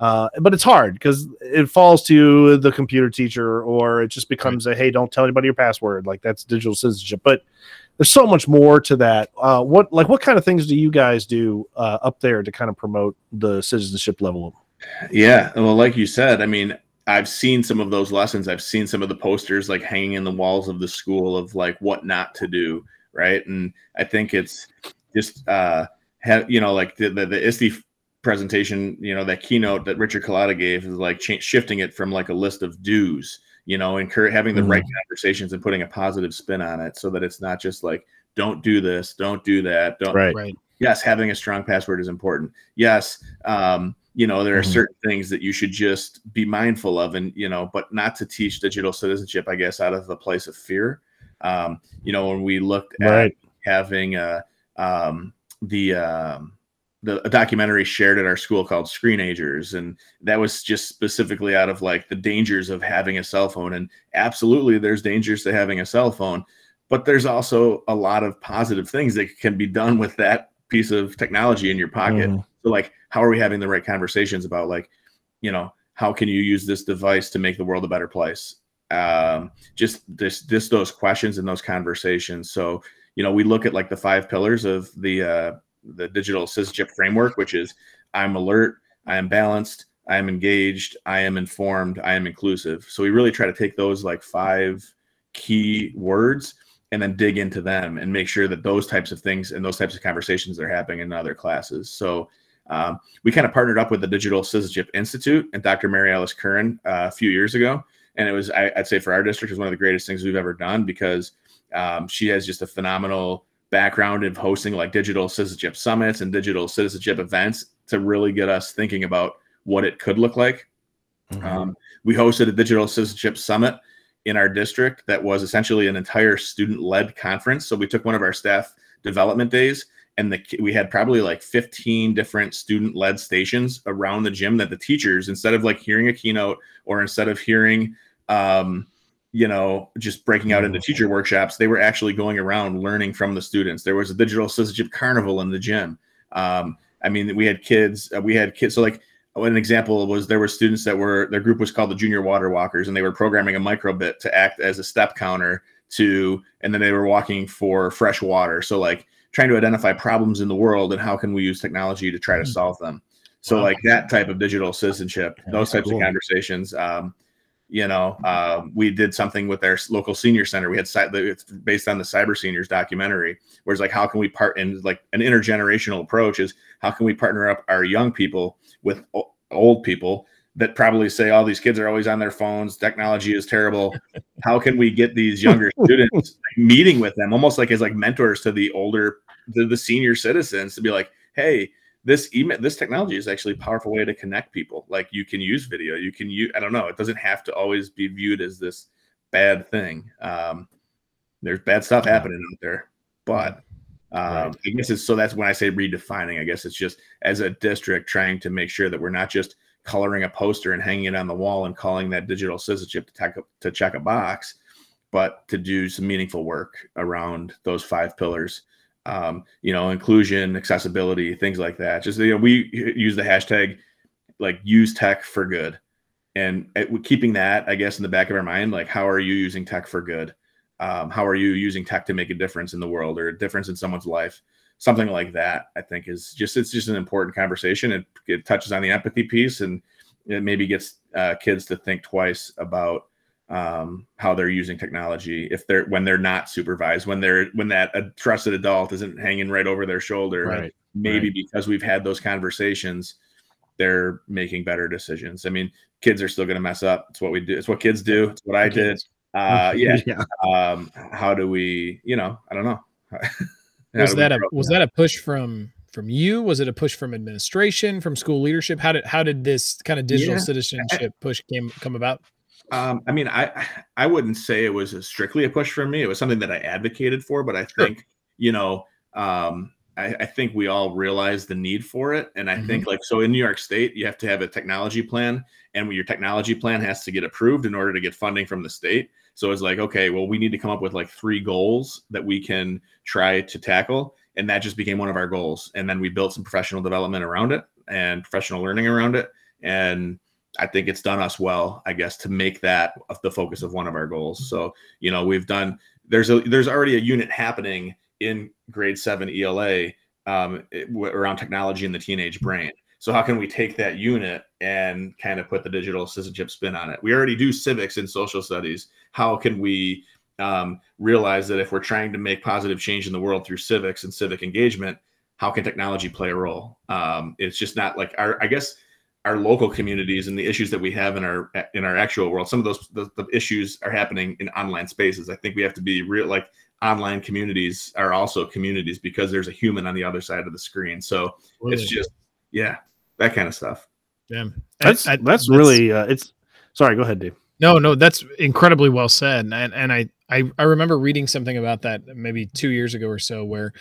uh, but it's hard because it falls to the computer teacher or it just becomes a hey don't tell anybody your password like that's digital citizenship but there's so much more to that. Uh, what like what kind of things do you guys do uh, up there to kind of promote the citizenship level? Yeah. Well, like you said, I mean, I've seen some of those lessons. I've seen some of the posters like hanging in the walls of the school of like what not to do. Right. And I think it's just, uh, have, you know, like the, the, the ISTE presentation, you know, that keynote that Richard Culatta gave is like shifting it from like a list of do's, you know, encourage having the Mhm. right conversations and putting a positive spin on it so that it's not just like, don't do this, don't do that, don't, Right. Right. yes having a strong password is important yes um, you know there are Mhm. certain things that you should just be mindful of and you know but not to teach digital citizenship i guess out of a place of fear um, you know when we looked at Right. having uh, um, the um, the a documentary shared at our school called Screenagers, and that was just specifically out of like the dangers of having a cell phone. And absolutely, there's dangers to having a cell phone, but there's also a lot of positive things that can be done with that piece of technology in your pocket. Mhm. So, like, how are we having the right conversations about like, you know, how can you use this device to make the world a better place? Um, just this, this, those questions and those conversations. So, you know, we look at like the five pillars of the uh, the digital citizenship framework, which is I'm alert, I am balanced, I am engaged, I am informed, I am inclusive. So we really try to take those like five key words and then dig into them and make sure that those types of things and those types of conversations are happening in other classes. So um, we kind of partnered up with the Digital Citizenship Institute and Dr. Marialice Curran uh, a few years ago. And it was, I, I'd say for our district, is one of the greatest things we've ever done because um, she has just a phenomenal background of hosting like digital citizenship summits and digital citizenship events to really get us thinking about what it could look like. Mhm. Um, we hosted a digital citizenship summit in our district that was essentially an entire student-led conference. So we took one of our staff development days, and the we had probably like 15 different student-led stations around the gym that the teachers, instead of like hearing a keynote or instead of hearing, um, you know, just breaking out into teacher workshops, they were actually going around learning from the students. There was a digital citizenship carnival in the gym. Um, I mean, we had kids. Uh, we had kids. So like an example was there were students that were their group was called the Junior Water Walkers, and they were programming a microbit to act as a step counter to, and then they were walking for fresh water. So like trying to identify problems in the world and how can we use technology to try to solve them. So Wow. like that type of digital citizenship, Yeah, those types cool. of conversations. Um, you know, um, we did something with our local senior center. We had it's based on the Cyber Seniors documentary, where it's like, how can we part in like an intergenerational approach is how can we partner up our young people with old people that probably say all these kids are always on their phones, technology is terrible. how can we get these younger students meeting with them almost like as like mentors to the older, the, the senior citizens to be like, hey, this email this technology is actually a powerful way to connect people like you can use video you can use i don't know it doesn't have to always be viewed as this bad thing um there's bad stuff happening out there but um, right. I guess it's so that's when I say redefining. I guess it's just as a district trying to make sure that we're not just coloring a poster and hanging it on the wall and calling that digital citizenship to, check to check a box, but to do some meaningful work around those five pillars. Um, you know, inclusion, accessibility, things like that. Just you know, we use the hashtag like use tech for good, and keeping that, I guess, in the back of our mind, like how are you using tech for good? um, how are you using tech to make a difference in the world or a difference in someone's life something like that i think is just it's just an important conversation it, it touches on the empathy piece and it maybe gets uh, kids to think twice about um, how they're using technology if they're when they're not supervised when they're when that a trusted adult isn't hanging right over their shoulder right. maybe right. because we've had those conversations they're making better decisions i mean kids are still going to mess up it's what we do it's what kids do it's what i did uh, yeah. yeah. Um, how do we, you know, I don't know. was that a was that? that a push from from you? Was it a push from administration, from school leadership? How did how did this kind of digital yeah. citizenship push came come about? Um, I mean, I I wouldn't say it was a strictly a push from me. It was something that I advocated for, but I think sure. you know, um, I, I, think we all realize the need for it. And I mm-hmm. think like so in New York State, you have to have a technology plan, and your technology plan has to get approved in order to get funding from the state. So it's like, okay, well, we need to come up with like three goals that we can try to tackle. And that just became one of our goals. And then we built some professional development around it and professional learning around it. And I think it's done us well, I guess, to make that the focus of one of our goals. So, you know, we've done there's a there's already a unit happening in grade seven ELA um, around technology in the teenage brain. So how can we take that unit and kind of put the digital citizenship spin on it? We already do civics and social studies. How can we um, realize that if we're trying to make positive change in the world through civics and civic engagement, how can technology play a role? Um, it's just not like our, I guess, our local communities and the issues that we have in our in our actual world. Some of those the, the issues are happening in online spaces. I think we have to be real, like online communities are also communities because there's a human on the other side of the screen. So really? it's just yeah, that kind of stuff. Yeah, that's I, I, that's, that's, really uh, it's. Sorry, go ahead, Dave. No, no, that's incredibly well said, and and I I I remember reading something about that maybe two years ago or so where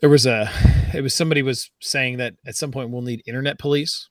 there was a it was somebody was saying that at some point we'll need internet police.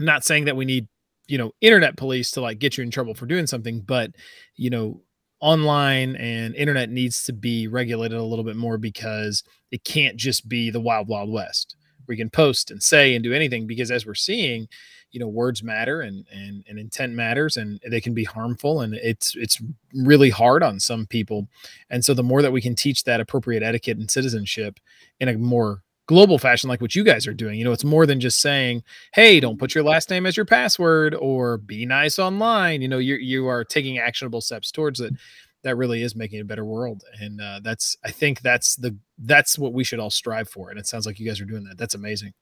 I'm not saying that we need you know internet police to like get you in trouble for doing something, but you know online and internet needs to be regulated a little bit more because it can't just be the wild wild west. We can post and say and do anything because as we're seeing you know words matter and and, and intent matters and they can be harmful and it's it's really hard on some people. And so the more that we can teach that appropriate etiquette and citizenship in a more global fashion like what you guys are doing. You know it's more than just saying hey don't put your last name as your password or be nice online. You know you you are taking actionable steps towards it. That really is making a better world and uh, that's i think that's the that's what we should all strive for and it sounds like you guys are doing that. That's amazing.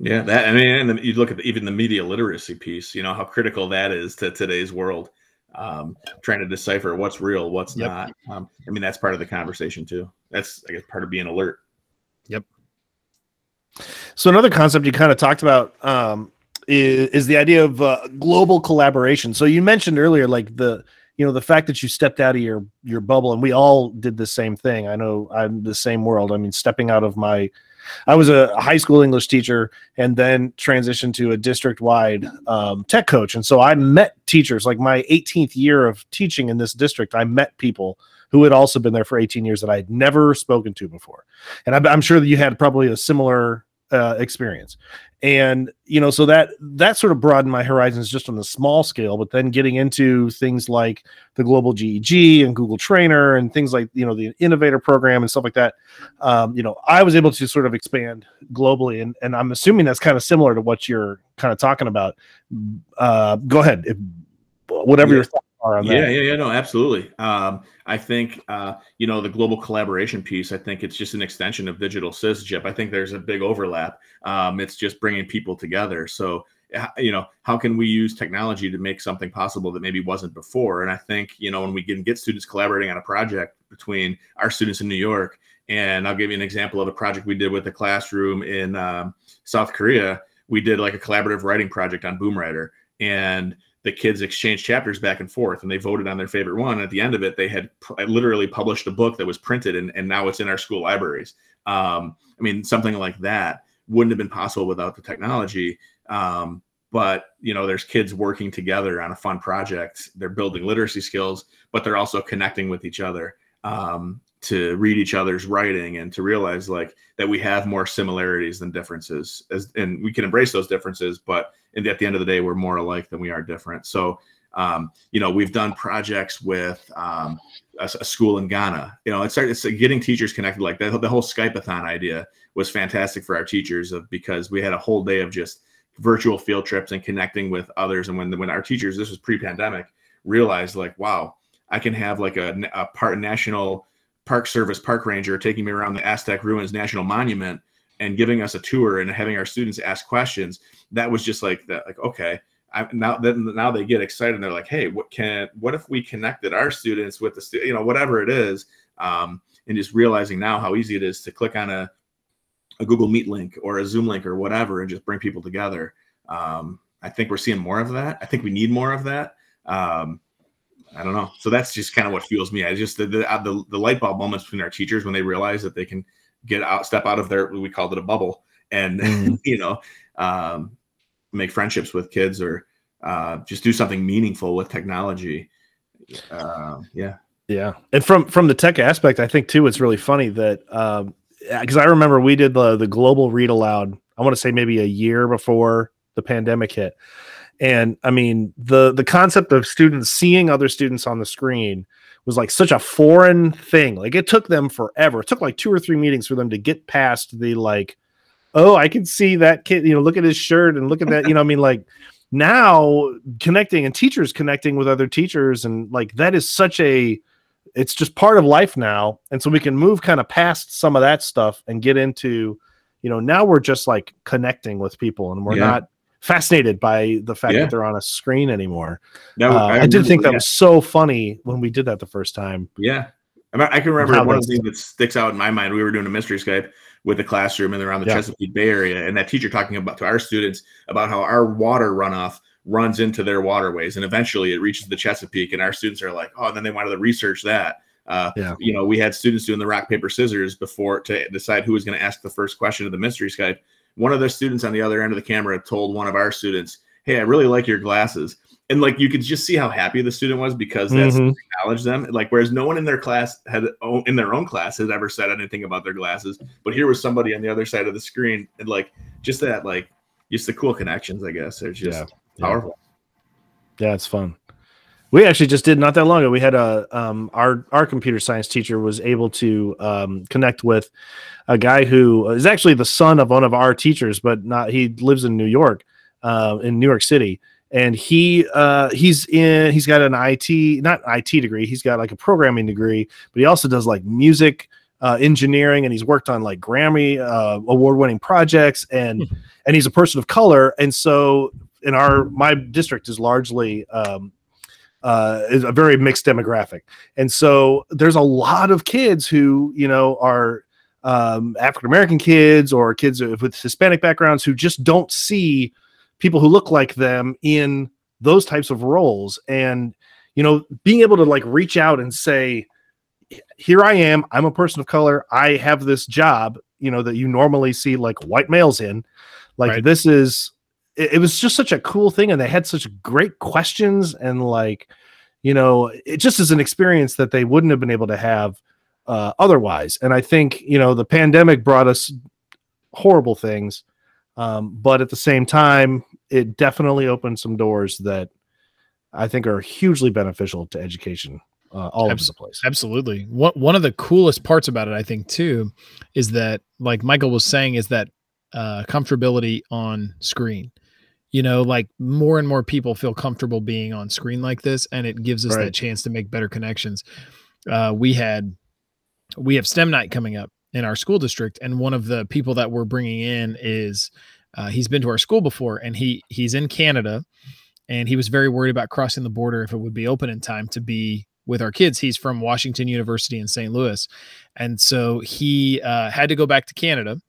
Yeah that i mean and you look at the, even the media literacy piece you know how critical that is to today's world um, trying to decipher what's real what's yep. not um, i mean that's part of the conversation too. That's i guess part of being alert. Yep so another concept you kind of talked about um, is, is the idea of uh, global collaboration. So you mentioned earlier like the you know the fact that you stepped out of your your bubble and we all did the same thing. I know i'm the same world. I mean stepping out of my i was a high school english teacher and then transitioned to a district wide um, tech coach. And so i met teachers. Like my 18th year of teaching in this district i met people who had also been there for 18 years that i had never spoken to before. And i'm, I'm sure that you had probably a similar uh, experience. And you know so that that sort of broadened my horizons just on the small scale but then getting into things like the global geg and google trainer and things like you know the innovator program and stuff like that. Um, you know i was able to sort of expand globally and, and i'm assuming that's kind of similar to what you're kind of talking about. Uh, go ahead if, whatever yeah. your thoughts are on yeah, that yeah yeah no absolutely um, I think, uh, you know, the global collaboration piece, I think it's just an extension of digital citizenship. I think there's a big overlap. Um, it's just bringing people together. So you know how can we use technology to make something possible that maybe wasn't before and i think you know when we can get students collaborating on a project between our students in new york and i'll give you an example of a project we did with a classroom in um, south korea we did like a collaborative writing project on BoomWriter and the kids exchanged chapters back and forth and they voted on their favorite one. At the end of it they had literally published a book that was printed and, and now it's in our school libraries. Um, i mean something like that wouldn't have been possible without the technology. Um, but you know, there's kids working together on a fun project. They're building literacy skills, but they're also connecting with each other. Um, to read each other's writing and to realize like that we have more similarities than differences. As and we can embrace those differences, but at the end of the day, we're more alike than we are different. So um, you know, we've done projects with um, a, a, school in Ghana. You know, it's, it's getting teachers connected like that. The whole Skype-a-thon idea was fantastic for our teachers of because we had a whole day of just virtual field trips and connecting with others. And when when our teachers, this was pre-pandemic, realized like, wow, I can have like a, a part national park service park ranger taking me around the Aztec Ruins National Monument and giving us a tour and having our students ask questions. That was just like that, like okay. I, now then now they get excited and they're like, hey, what can what if we connected our students with the stu- you know whatever it is, um, and just realizing now how easy it is to click on a a Google Meet link or a Zoom link or whatever and just bring people together. Um, I think we're seeing more of that. I think we need more of that. Um, I don't know. So that's just kind of what fuels me. I just the, the the, the light bulb moments between our teachers when they realize that they can get out, step out of their we called it a bubble, and mm. you know, um, make friendships with kids or uh, just do something meaningful with technology. Uh, yeah, yeah. And from from the tech aspect, I think too, it's really funny that um, because I remember we did the the global read aloud. I want to say maybe a year before the pandemic hit, and I mean the the concept of students seeing other students on the screen was like such a foreign thing. Like it took them forever. It took like two or three meetings for them to get past the like, oh, I can see that kid. You know, look at his shirt and look at that. You know, I mean, like now connecting and teachers connecting with other teachers and like that is such a it's just part of life now and so we can move kind of past some of that stuff and get into you know now we're just like connecting with people and we're yeah. not fascinated by the fact yeah. that they're on a screen anymore no uh, I, I, did think that was so funny when we did that the first time yeah I can remember one things that sticks out in my mind. We were doing a mystery Skype with the classroom and they're around the yeah. Chesapeake Bay area, and that teacher talking about to our students about how our water runoff runs into their waterways and eventually it reaches the Chesapeake. And our students are like, oh, and then they wanted to research that. Uh, yeah. You know, we had students doing the rock, paper, scissors before to decide who was going to ask the first question of the mystery Skype. One of the students on the other end of the camera told one of our students, Hey, I really like your glasses. And like you could just see how happy the student was because that's mm-hmm. acknowledged them. Like, whereas no one in their class had in their own class had ever said anything about their glasses. But here was somebody on the other side of the screen and like just that, like, just the cool connections, I guess. There's just, yeah powerful. Yeah, it's fun. We actually just did not that long ago. We had a um, our our computer science teacher was able to um, connect with a guy who is actually the son of one of our teachers, but not he lives in New York, uh, in New York City, and he uh, he's in he's got an IT not IT degree, he's got like a programming degree, but he also does like music uh, engineering and he's worked on like Grammy uh, award winning projects and hmm. and he's a person of color and so in our my district is largely um, uh, is a very mixed demographic, and so there's a lot of kids who you know are um, African American kids or kids with Hispanic backgrounds who just don't see people who look like them in those types of roles, and you know being able to like reach out and say here I am. I'm a person of color. I have this job, you know, that you normally see like white males in. Like right. this is it, it was just such a cool thing, and they had such great questions, and like, you know, it just is an experience that they wouldn't have been able to have uh, otherwise. And I think you know the pandemic brought us horrible things, um, but at the same time, it definitely opened some doors that I think are hugely beneficial to education uh, all Abs- over the place. Absolutely. One one of the coolest parts about it, I think, too, is that like Michael was saying, is that uh, comfortability on screen you know like more and more people feel comfortable being on screen like this and it gives us right. that chance to make better connections uh, we had we have stem night coming up in our school district and one of the people that we're bringing in is uh, he's been to our school before, and he he's in Canada, and he was very worried about crossing the border if it would be open in time to be with our kids. He's from Washington University in St. Louis, and so he uh, had to go back to Canada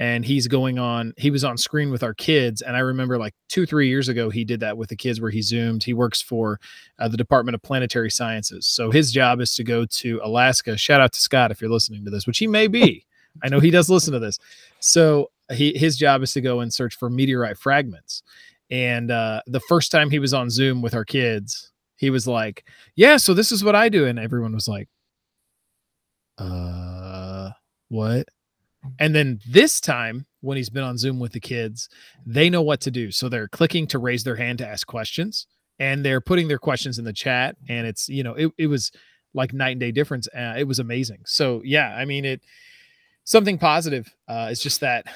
and he's going on he was on screen with our kids and i remember like two three years ago he did that with the kids where he zoomed. He works for uh, the department of planetary sciences. So his job is to go to alaska. Shout out to scott if you're listening to this which he may be. I know he does listen to this. So he his job is to go and search for meteorite fragments. And uh, the first time he was on zoom with our kids he was like yeah so this is what i do. And everyone was like uh what and then this time, when he's been on Zoom with the kids, they know what to do. So they're clicking to raise their hand to ask questions and they're putting their questions in the chat. And it's, you know, it, it was like night and day difference. Uh, it was amazing. So, yeah, I mean, it something positive. Uh, it's just that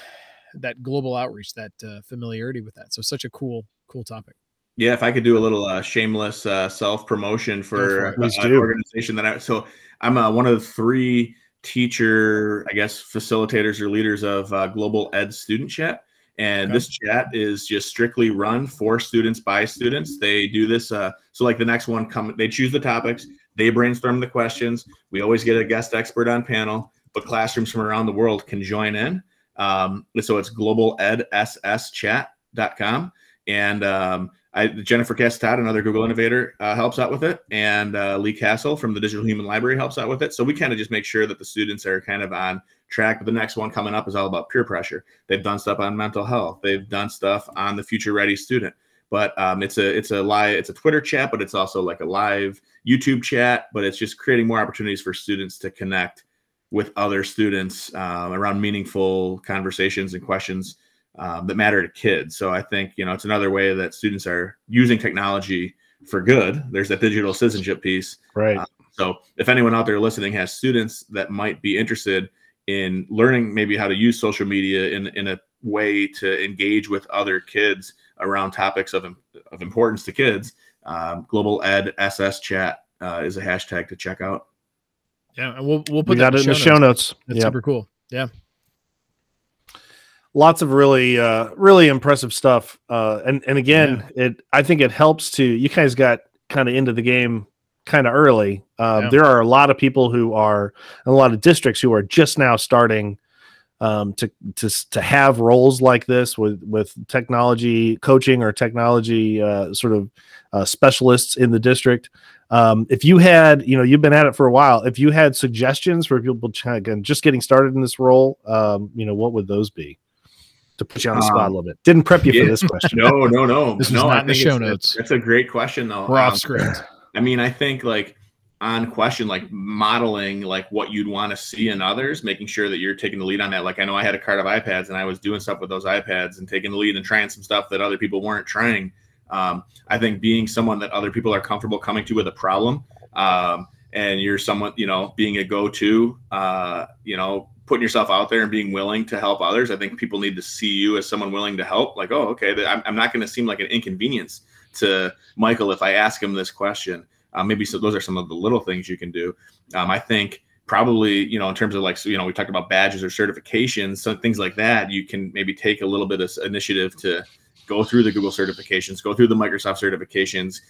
that global outreach, that uh, familiarity with that. So, such a cool, cool topic. Yeah, if I could do a little uh, shameless uh, self promotion for, for an organization that I so I'm uh, one of the three teacher, I guess, facilitators or leaders of uh, Global Ed Student Chat. And okay. this chat is just strictly run for students by students. They do this. Uh, so, like the next one, come they choose the topics, they brainstorm the questions. We always get a guest expert on panel, but classrooms from around the world can join in. Um, so it's globaledsschat.com. And um, I, Jennifer Casa-Todd, another Google innovator, uh, helps out with it, and uh, Leigh Cassell from the Digital Human Library helps out with it. So we kind of just make sure that the students are kind of on track. But the next one coming up is all about peer pressure. They've done stuff on mental health. They've done stuff on the future ready student. But um, it's a it's a live it's a Twitter chat, but it's also like a live YouTube chat. But it's just creating more opportunities for students to connect with other students um, around meaningful conversations and questions um, that matter to kids. So I think you know it's another way that students are using technology for good. There's that digital citizenship piece, right? Um, so if anyone out there listening has students that might be interested in learning maybe how to use social media in in a way to engage with other kids around topics of of importance to kids, um, Global Ed SS Chat uh, is a hashtag to check out. Yeah, and we'll we'll put we that in, in the show notes. notes. That's yep. super cool. Yeah lots of really uh really impressive stuff uh and and again yeah. it i think it helps to you guys got kind of into the game kind of early um, yeah. there are a lot of people who are a lot of districts who are just now starting um, to to to have roles like this with with technology coaching or technology uh, sort of uh, specialists in the district. Um, if you had, you know, you've been at it for a while. If you had suggestions for people again just getting started in this role, um, you know, what would those be? To put you on the spot um, a little bit. Didn't prep you yeah, for this question. No, no, no. this no, not in the show notes. That's a great question, though. We're um, off script. I mean, I think like on question, like modeling like what you'd want to see in others, making sure that you're taking the lead on that. Like I know I had a cart of iPads and I was doing stuff with those iPads and taking the lead and trying some stuff that other people weren't trying. Um, I think being someone that other people are comfortable coming to with a problem, um, and you're someone, you know, being a go-to, uh, you know, putting yourself out there and being willing to help others. I think people need to see you as someone willing to help. Like, oh, okay, I'm, I'm not going to seem like an inconvenience to Michael if I ask him this question. Uh, maybe so those are some of the little things you can do. Um, I think probably, you know, in terms of like, you know, we talked about badges or certifications, some things like that. You can maybe take a little bit of initiative to go through the Google certifications, go through the Microsoft certifications,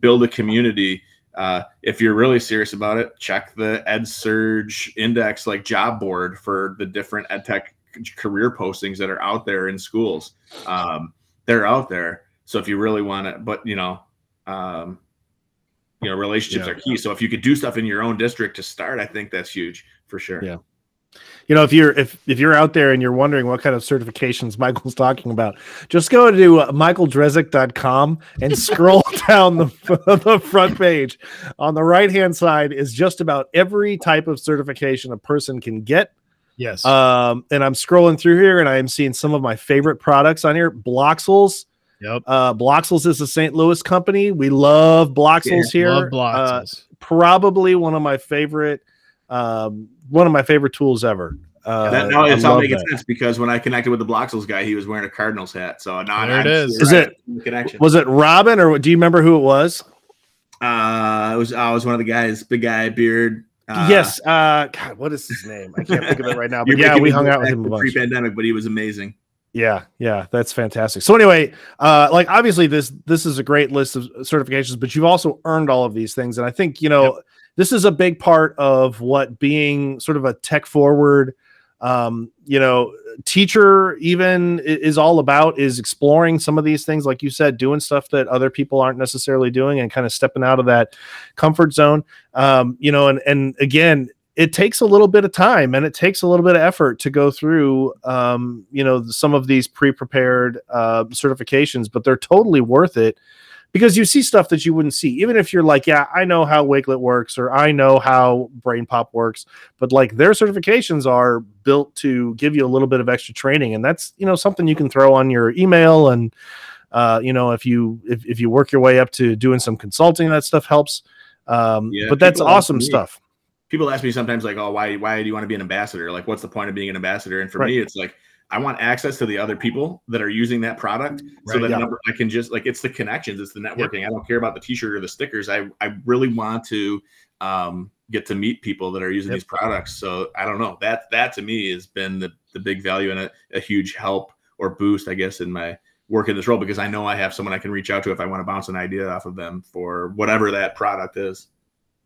build a community uh, if you're really serious about it, check the EdSurge Index like job board for the different ed tech career postings that are out there in schools. Um, they're out there. So if you really want to, but you know, um, you know, relationships yeah. are key. So if you could do stuff in your own district to start, I think that's huge for sure. Yeah you know if you're if if you're out there and you're wondering what kind of certifications michael's talking about just go to uh, michaeldrezek.com and scroll down the, the front page on the right hand side is just about every type of certification a person can get yes um and i'm scrolling through here and i am seeing some of my favorite products on here bloxels Yep. Uh, Bloxels is a St. Louis company. We love Bloxels yeah, here. Love Bloxels. Uh, probably one of my favorite um, one of my favorite tools ever. Uh, that, now it's all making that. sense because when I connected with the Bloxels guy, he was wearing a Cardinals hat. So now there it is. Is right it connection? Was it Robin or do you remember who it was? Uh, it was. I was one of the guys, big guy, beard. Uh, yes. Uh, God, what is his name? I can't think of it right now. But yeah, we hung out with him pre-pandemic, but he was amazing. Yeah, yeah, that's fantastic. So anyway, uh, like obviously this this is a great list of certifications, but you've also earned all of these things, and I think you know yep. This is a big part of what being sort of a tech forward, um, you know, teacher even is all about is exploring some of these things, like you said, doing stuff that other people aren't necessarily doing, and kind of stepping out of that comfort zone. Um, you know, and and again, it takes a little bit of time and it takes a little bit of effort to go through um, you know some of these pre-prepared uh, certifications but they're totally worth it because you see stuff that you wouldn't see even if you're like yeah i know how wakelet works or i know how brainpop works but like their certifications are built to give you a little bit of extra training and that's you know something you can throw on your email and uh, you know if you if, if you work your way up to doing some consulting that stuff helps um, yeah, but that's awesome stuff people ask me sometimes like, oh, why why do you want to be an ambassador? Like, what's the point of being an ambassador? And for right. me, it's like I want access to the other people that are using that product, right, so that yeah. I can just like it's the connections, it's the networking. Yep. I don't care about the T-shirt or the stickers. I I really want to um, get to meet people that are using yep. these products. So I don't know that that to me has been the the big value and a, a huge help or boost, I guess, in my work in this role because I know I have someone I can reach out to if I want to bounce an idea off of them for whatever that product is.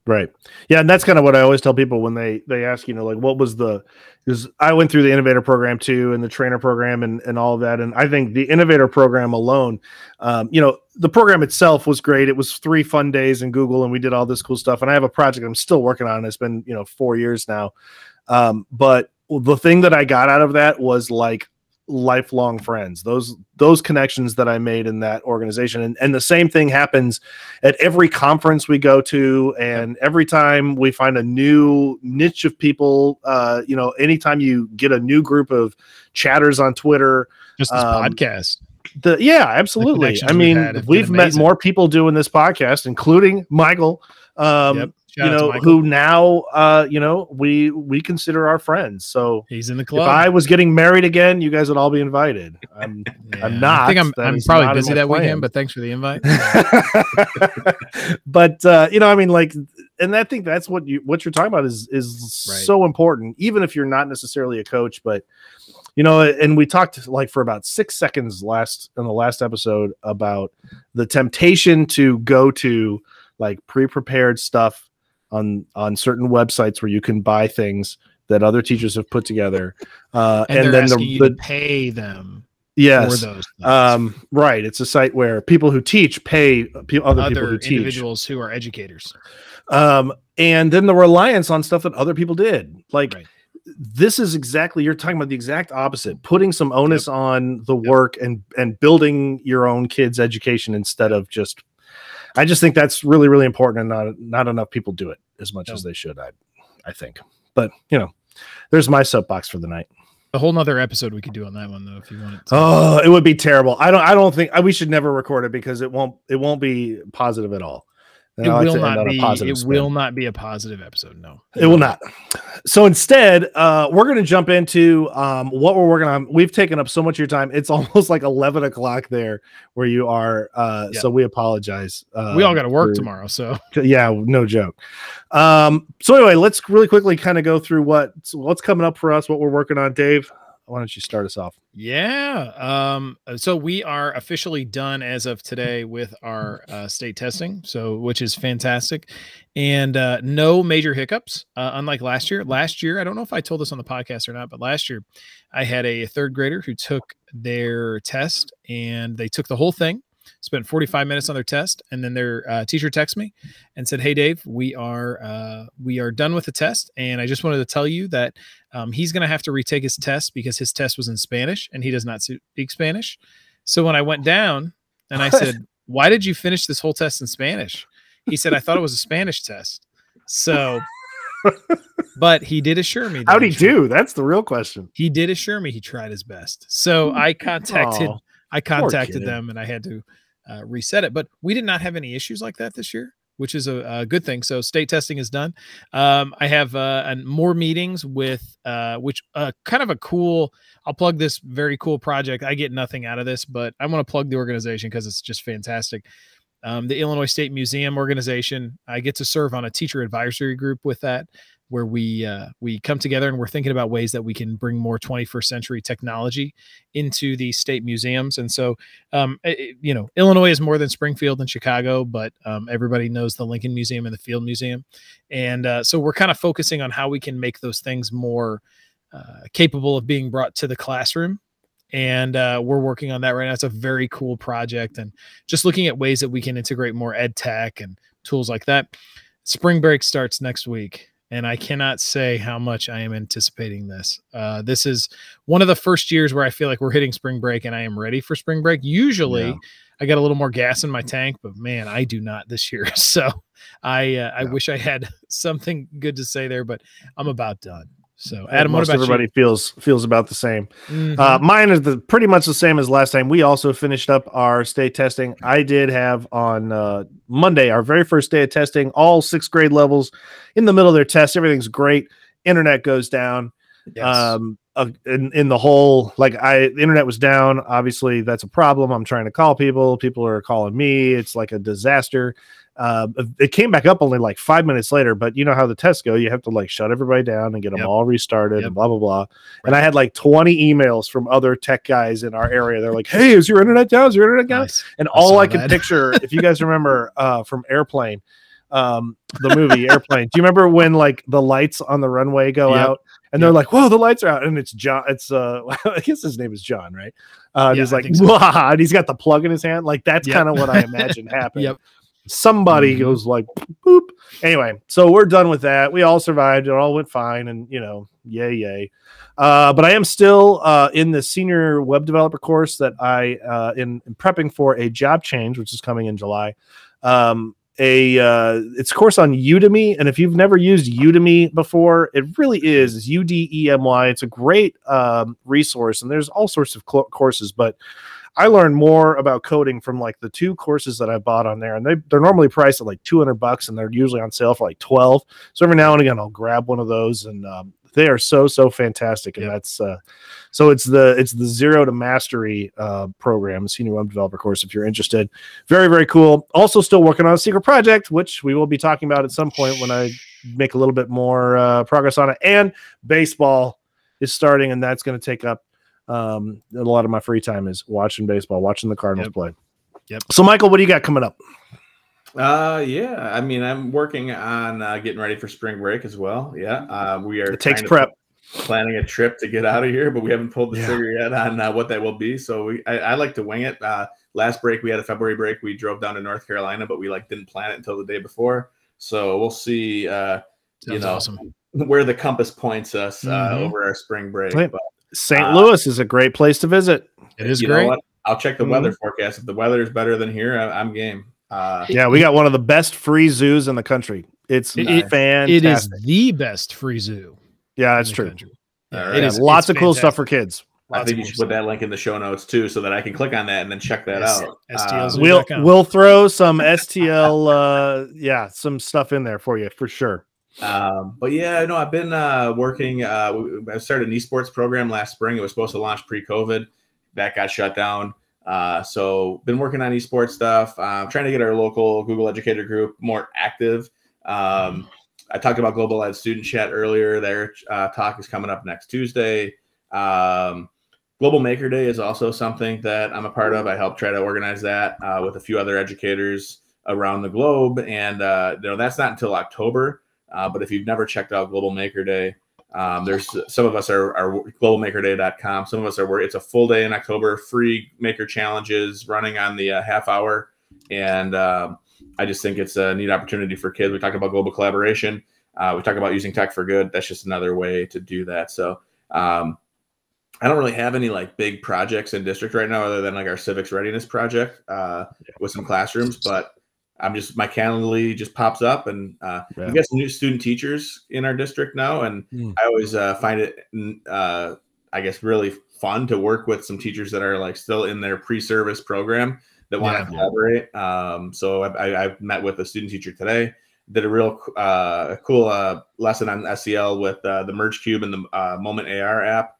Right. Yeah, and that's kind of what I always tell people when they they ask, you know, like what was the because I went through the innovator program too and the trainer program and and all of that. And I think the innovator program alone, um, you know, the program itself was great. It was three fun days in Google and we did all this cool stuff. And I have a project I'm still working on. It's been, you know, four years now. Um, but the thing that I got out of that was like lifelong friends. Those those connections that i made in that organization. And, and the same thing happens at every conference we go to. And every time we find a new niche of people uh you know anytime you get a new group of chatters on twitter just this um, podcast. the yeah absolutely. i mean we've, we've met more people doing this podcast including michael um yep. Shout you know, who now, uh, you know, we we consider our friends. So he's in the club. If I was getting married again, you guys would all be invited. I'm, yeah. I'm not. I think I'm, I'm probably busy that plan. weekend, but thanks for the invite. but uh, you know, I mean, like, and I think that's what you what you're talking about is is right. so important, even if you're not necessarily a coach, but you know and we talked like for about six seconds last in the last episode about the temptation to go to like pre-prepared stuff on on certain websites where you can buy things that other teachers have put together uh, and, and then the, the pay them yes um, right it's a site where people who teach pay p- other, other, people who teach individuals who are educators um, and then the reliance on stuff that other people did like right. this is exactly you're talking about the exact opposite putting some onus yep. on the yep. work and and building your own kids education instead of just I just think that's really, really important, and not not enough people do it as much as they should. I I think, but you know, there's my soapbox for the night. A whole nother episode we could do on that one though, if you wanted. To. Oh, it would be terrible. I don't. I don't think we should never record it because it won't. It won't be positive at all. It will not be. It spin. will not be a positive episode. No, it will not. So instead, uh, we're going to jump into um, what we're working on. We've taken up so much of your time. It's almost like eleven o'clock there where you are. Uh, yeah. So we apologize. Uh, we all got to work for, tomorrow. So yeah, no joke. Um, so anyway, let's really quickly kind of go through what what's coming up for us, what we're working on, Dave why don't you start us off? Yeah. Um, uh, so we are officially done as of today with our uh, state testing, so which is fantastic, and uh, no major hiccups. Uh, unlike last year. Last year, I don't know if I told this on the podcast or not, but last year I had a third grader who took their test and they took the whole thing spent 45 minutes on their test and then their uh, teacher texted me and said hey dave we are uh, we are done with the test and i just wanted to tell you that um, he's going to have to retake his test because his test was in spanish and he does not speak spanish. So when i went down and i said why did you finish this whole test in spanish? He said i thought it was a spanish test. So but he did assure me how'd he do? That's the real question. He did assure me he tried his best. So i contacted Aww. I contacted them and I had to uh, reset it. But we did not have any issues like that this year, which is a, a good thing. So state testing is done. Um, I have uh, more meetings with uh, which uh, kind of a cool. I'll plug this very cool project. I get nothing out of this, but I want to plug the organization because it's just fantastic. Um, the Illinois State Museum organization. I get to serve on a teacher advisory group with that. where we uh, we come together and we're thinking about ways that we can bring more 21st century technology into the state museums. And so, um, it, you know, Illinois is more than Springfield and Chicago, but um, everybody knows the Lincoln Museum and the Field Museum, and uh, so we're kind of focusing on how we can make those things more uh, capable of being brought to the classroom and uh, we're working on that right now. It's a very cool project, and just looking at ways that we can integrate more ed tech and tools like that. Spring break starts next week, and I cannot say how much I am anticipating this. Uh, this is one of the first years where I feel like we're hitting spring break, and I am ready for spring break. Usually, yeah. I got a little more gas in my tank, but man, I do not this year. So I uh, I wish I had something good to say there, but I'm about done. So, Adam, most everybody you? feels feels about the same. Mm-hmm. Uh, mine is the pretty much the same as last time. We also finished up our state testing. I did have on uh, Monday our very first day of testing. All sixth grade levels in the middle of their test. Everything's great. Internet goes down. Yes. Um, uh, in, in the whole like I the internet was down. Obviously, that's a problem. I'm trying to call people. People are calling me. It's like a disaster. Uh, it came back up only like five minutes later, but you know how the tests go. You have to like shut everybody down and get them yep. all restarted yep. and blah blah blah. Right. And I had like 20 emails from other tech guys in our area. They're like, "Hey, is your internet down? Is your internet down?" Nice. And I all I can picture, if you guys remember uh, from Airplane, um, the movie Airplane. Do you remember when like the lights on the runway go yep. out? and they're like, "Whoa, the lights are out!" And it's John. It's uh, I guess his name is John, right? Uh, yeah, he's like, so. and he's got the plug in his hand. Like that's yep. kind of what I imagine happened. yep. Somebody mm-hmm. goes like, "Boop." Anyway, so we're done with that. We all survived. It all went fine, and you know, yay, yay. Uh, but I am still uh, in the senior web developer course that I uh, in, in prepping for a job change, which is coming in July. Um, a uh, it's a course on Udemy, and if you've never used Udemy before, it really is U D E M Y. It's a great um, resource, and there's all sorts of cl- courses. But I learned more about coding from like the two courses that I bought on there, and they they're normally priced at like 200 bucks, and they're usually on sale for like 12. So every now and again, I'll grab one of those, and um, they are so so fantastic, and that's uh, so it's the it's the zero to mastery uh, program, senior web developer course. If you're interested, very very cool. Also, still working on a secret project, which we will be talking about at some point when I make a little bit more uh, progress on it. And baseball is starting, and that's going to take up um, a lot of my free time is watching baseball, watching the Cardinals yep. play. Yep. So, Michael, what do you got coming up? Uh, yeah. I mean, I'm working on uh, getting ready for spring break as well. Yeah. Uh, we are. It takes prep. Planning a trip to get out of here, but we haven't pulled the yeah. trigger yet on uh, what that will be. So we, I, I like to wing it. Uh, last break we had a February break. We drove down to North Carolina, but we like didn't plan it until the day before. So we'll see. Uh, you know, awesome. where the compass points us uh, mm-hmm. over our spring break. But, St. Uh, Louis is a great place to visit. It is great. I'll check the mm-hmm. weather forecast. If the weather is better than here, I, am game. Uh, yeah, we got one of the best free zoos in the country. It's it, fantastic. It is the best free zoo. Yeah, that's true. Yeah, it is lots of cool stuff for kids. I think you should put that link in the show notes too, so that I can click on that and then check that yes, out. Uh, we'll we'll throw some STL, uh, yeah, some stuff in there for you for sure. Um, but yeah, no, I've been uh, working. Uh, I started an esports program last spring. It was supposed to launch pre-COVID. That got shut down. Uh, so been working on esports stuff. Uh, trying to get our local Google Educator group more active. Um, I talked about Global Ed Student Chat earlier. Their uh, talk is coming up next Tuesday. Um, Global Maker Day is also something that I'm a part of. I help try to organize that uh, with a few other educators around the globe, and uh, you know that's not until October. Uh, but if you've never checked out Global Maker Day, um, there's some of us are, are globalmakerday.com. Some of us are it's a full day in October, free maker challenges running on the uh, half hour. And uh, I just think it's a neat opportunity for kids. We talk about global collaboration. Uh, we talk about using tech for good. That's just another way to do that. So um, I don't really have any like big projects in district right now, other than like our civics readiness project uh, with some classrooms. But I'm just my Calendly just pops up, and uh, yeah. we got some new student teachers in our district now, and mm. I always uh, find it, uh, I guess, really fun to work with some teachers that are like still in their pre-service program that want yeah, to collaborate. Um, so I, I, met with a student teacher today, did a real uh, cool uh, lesson on SEL with uh, the Merge Cube and the Moment AR app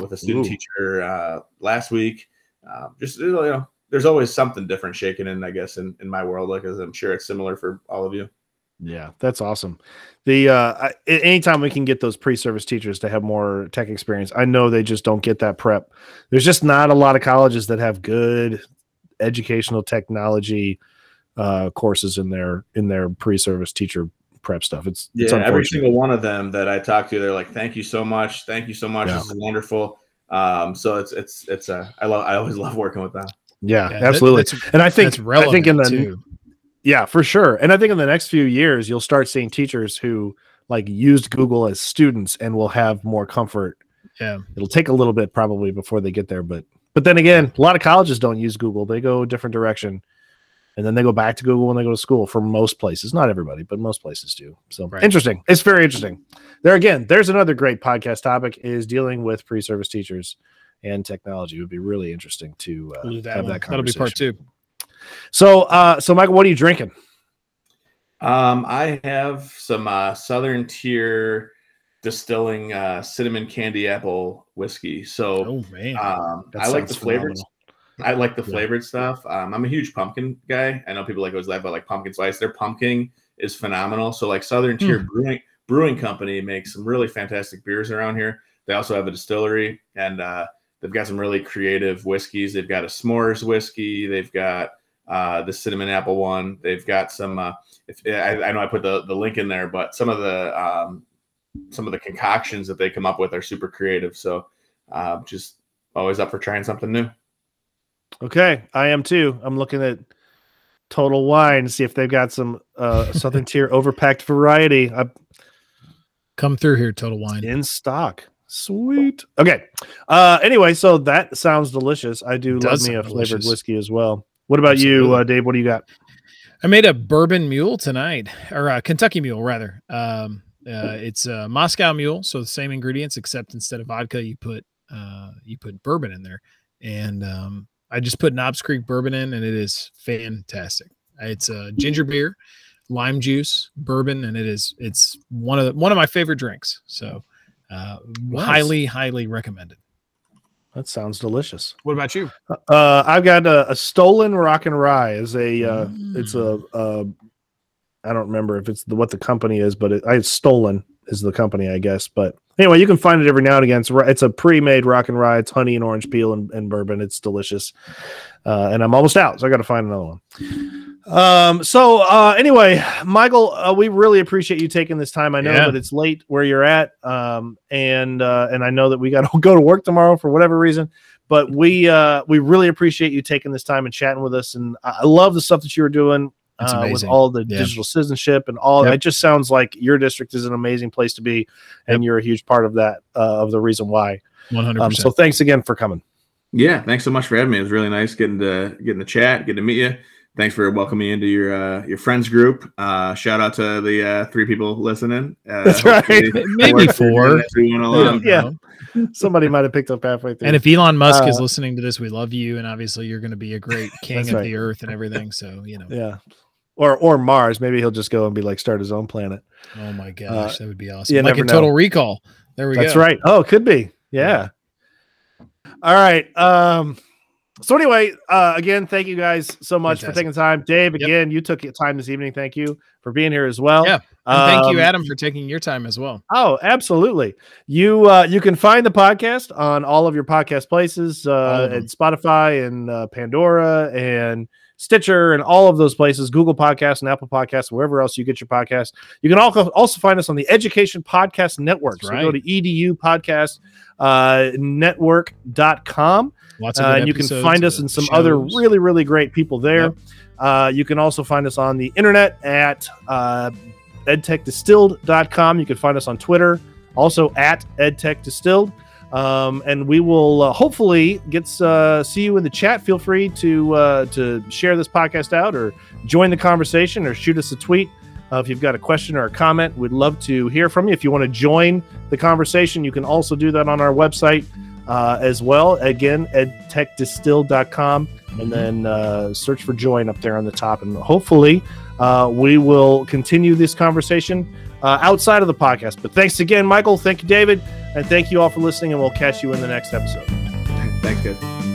with a student Ooh. teacher last week. just you know there's always something different shaking in, I guess, in, in my world, like as I'm sure it's similar for all of you. Yeah, that's awesome. The uh, I, anytime we can get those pre-service teachers to have more tech experience, I know they just don't get that prep. There's just not a lot of colleges that have good educational technology uh, courses in their in their pre-service teacher prep stuff. It's yeah, it's every single one of them that I talk to, they're like, "Thank you so much, thank you so much. Yeah. This is wonderful." Um, so it's it's it's a I love I always love working with them. Yeah, Yeah, absolutely. that's- and I think I relevant think in the too. Yeah, for sure. And I think in the next few years, you'll start seeing teachers who like used Google as students and will have more comfort. Yeah. It'll take a little bit probably before they get there, but but then again, a lot of colleges don't use Google. They go a different direction. And then they go back to Google when they go to school for most places. Not everybody, but most places do. So Right. interesting. It's very interesting. There again, there's another great podcast topic is dealing with pre-service teachers and technology. It would be really interesting to uh, We'll that have one. that That'll be part two. So, uh, so Michael, what are you drinking? Um, I have some uh, Southern Tier distilling uh, cinnamon candy apple whiskey. So Oh man. um, I like the sounds flavored. phenomenal. I like the Yeah. flavored stuff. Um, I'm a huge pumpkin guy. I know people like always laugh about like pumpkin spice. Their pumpkin is phenomenal. So like Southern Tier Brewing Brewing Company makes some really fantastic beers around here. They also have a distillery and uh, they've got some really creative whiskeys. They've got a s'mores whiskey. They've got uh, the cinnamon apple one. They've got some. Uh, if, I, I know I put the, the link in there, but some of the um, some of the concoctions that they come up with are super creative. So uh, just always up for trying something new. Okay, I am too. I'm looking at Total Wine to see if they've got some uh Southern Tier overpacked variety uh, Come through here, Total Wine. in stock. Sweet. Okay. Uh anyway, so that sounds delicious. I do love me a flavored delicious. whiskey as well. What about you, uh, Dave? What do you got? I made a bourbon mule tonight, or a Kentucky mule rather. Um, uh, it's a Moscow mule, so the same ingredients, except instead of vodka, you put uh, you put bourbon in there, and um, I just put Knobs Creek bourbon in, and it is fantastic. It's a ginger beer, lime juice, bourbon, and it is it's one of the, one of my favorite drinks. So, uh, Nice. highly highly recommended. That sounds delicious. What about you? Uh I've got a, a stolen rock and rye is a uh it's a Mm. uh I don't remember if it's the, what the company is, but it, I stolen is the company, I guess. But anyway, you can find it every now and again. It's, ri- it's a pre-made rock and rye. It's honey and orange peel and, and bourbon. It's delicious. Uh, and I'm almost out, so I got to find another one. Um. So uh, anyway, Michael, uh, we really appreciate you taking this time. I know Yeah. that it's late where you're at, um, and uh, and I know that we got to go to work tomorrow for whatever reason. But we uh, we really appreciate you taking this time and chatting with us. And I I love the stuff that you were doing It's uh, with all the Yeah. digital citizenship and all. Yep. It just sounds like your district is an amazing place to be, and you're a huge part of that uh, of the reason why. One hundred Um, so thanks again for coming. Yeah, thanks so much for having me. It was really nice getting to getting to chat, getting to meet you. Thanks for welcoming me into your uh, your friends group. Uh, shout out to the uh, three people listening. Uh, That's right. hopefully Maybe we're- four. as we went along. Yeah. Somebody might have picked up halfway through. And if Elon Musk is Uh, listening to this, we love you, and obviously you're going to be a great king of right. the earth and everything. So you know, yeah, or or Mars, maybe he'll just go and be like start his own planet. oh my gosh, that would be awesome. like never in know. Total Recall. There we That's go. That's right. Oh, could be. Yeah. All right. Um. So anyway, uh, again, thank you guys so much for taking the time. Dave, Yep. again, you took your time this evening. Thank you for being here as well. Yeah, And thank you, Um, Adam, for taking your time as well. Oh, absolutely. You uh, you can find the podcast on all of your podcast places, uh, at Spotify and uh, Pandora and Stitcher and all of those places, Google Podcasts and Apple Podcasts, wherever else you get your podcast. You can also also find us on the Education Podcast Network. So go to right. edu podcast uh, network.com Lots of uh, and you can find us uh, and some other really, really great people there. Yep. Uh, you can also find us on the internet at uh, edtechdistilled.com. You can find us on Twitter, also at edtechdistilled. Um, and we will uh, hopefully get uh, see you in the chat. Feel free to uh, to share this podcast out or join the conversation or shoot us a tweet uh, if you've got a question or a comment. We'd love to hear from you. If you want to join the conversation, you can also do that on our website uh, as well. Again, edtechdistilled.com, and then uh, search for join up there on the top. And hopefully, uh, we will continue this conversation uh, outside of the podcast. But thanks again, Michael. Thank you, David. And thank you all for listening. And we'll catch you in the next episode. Thanks, guys.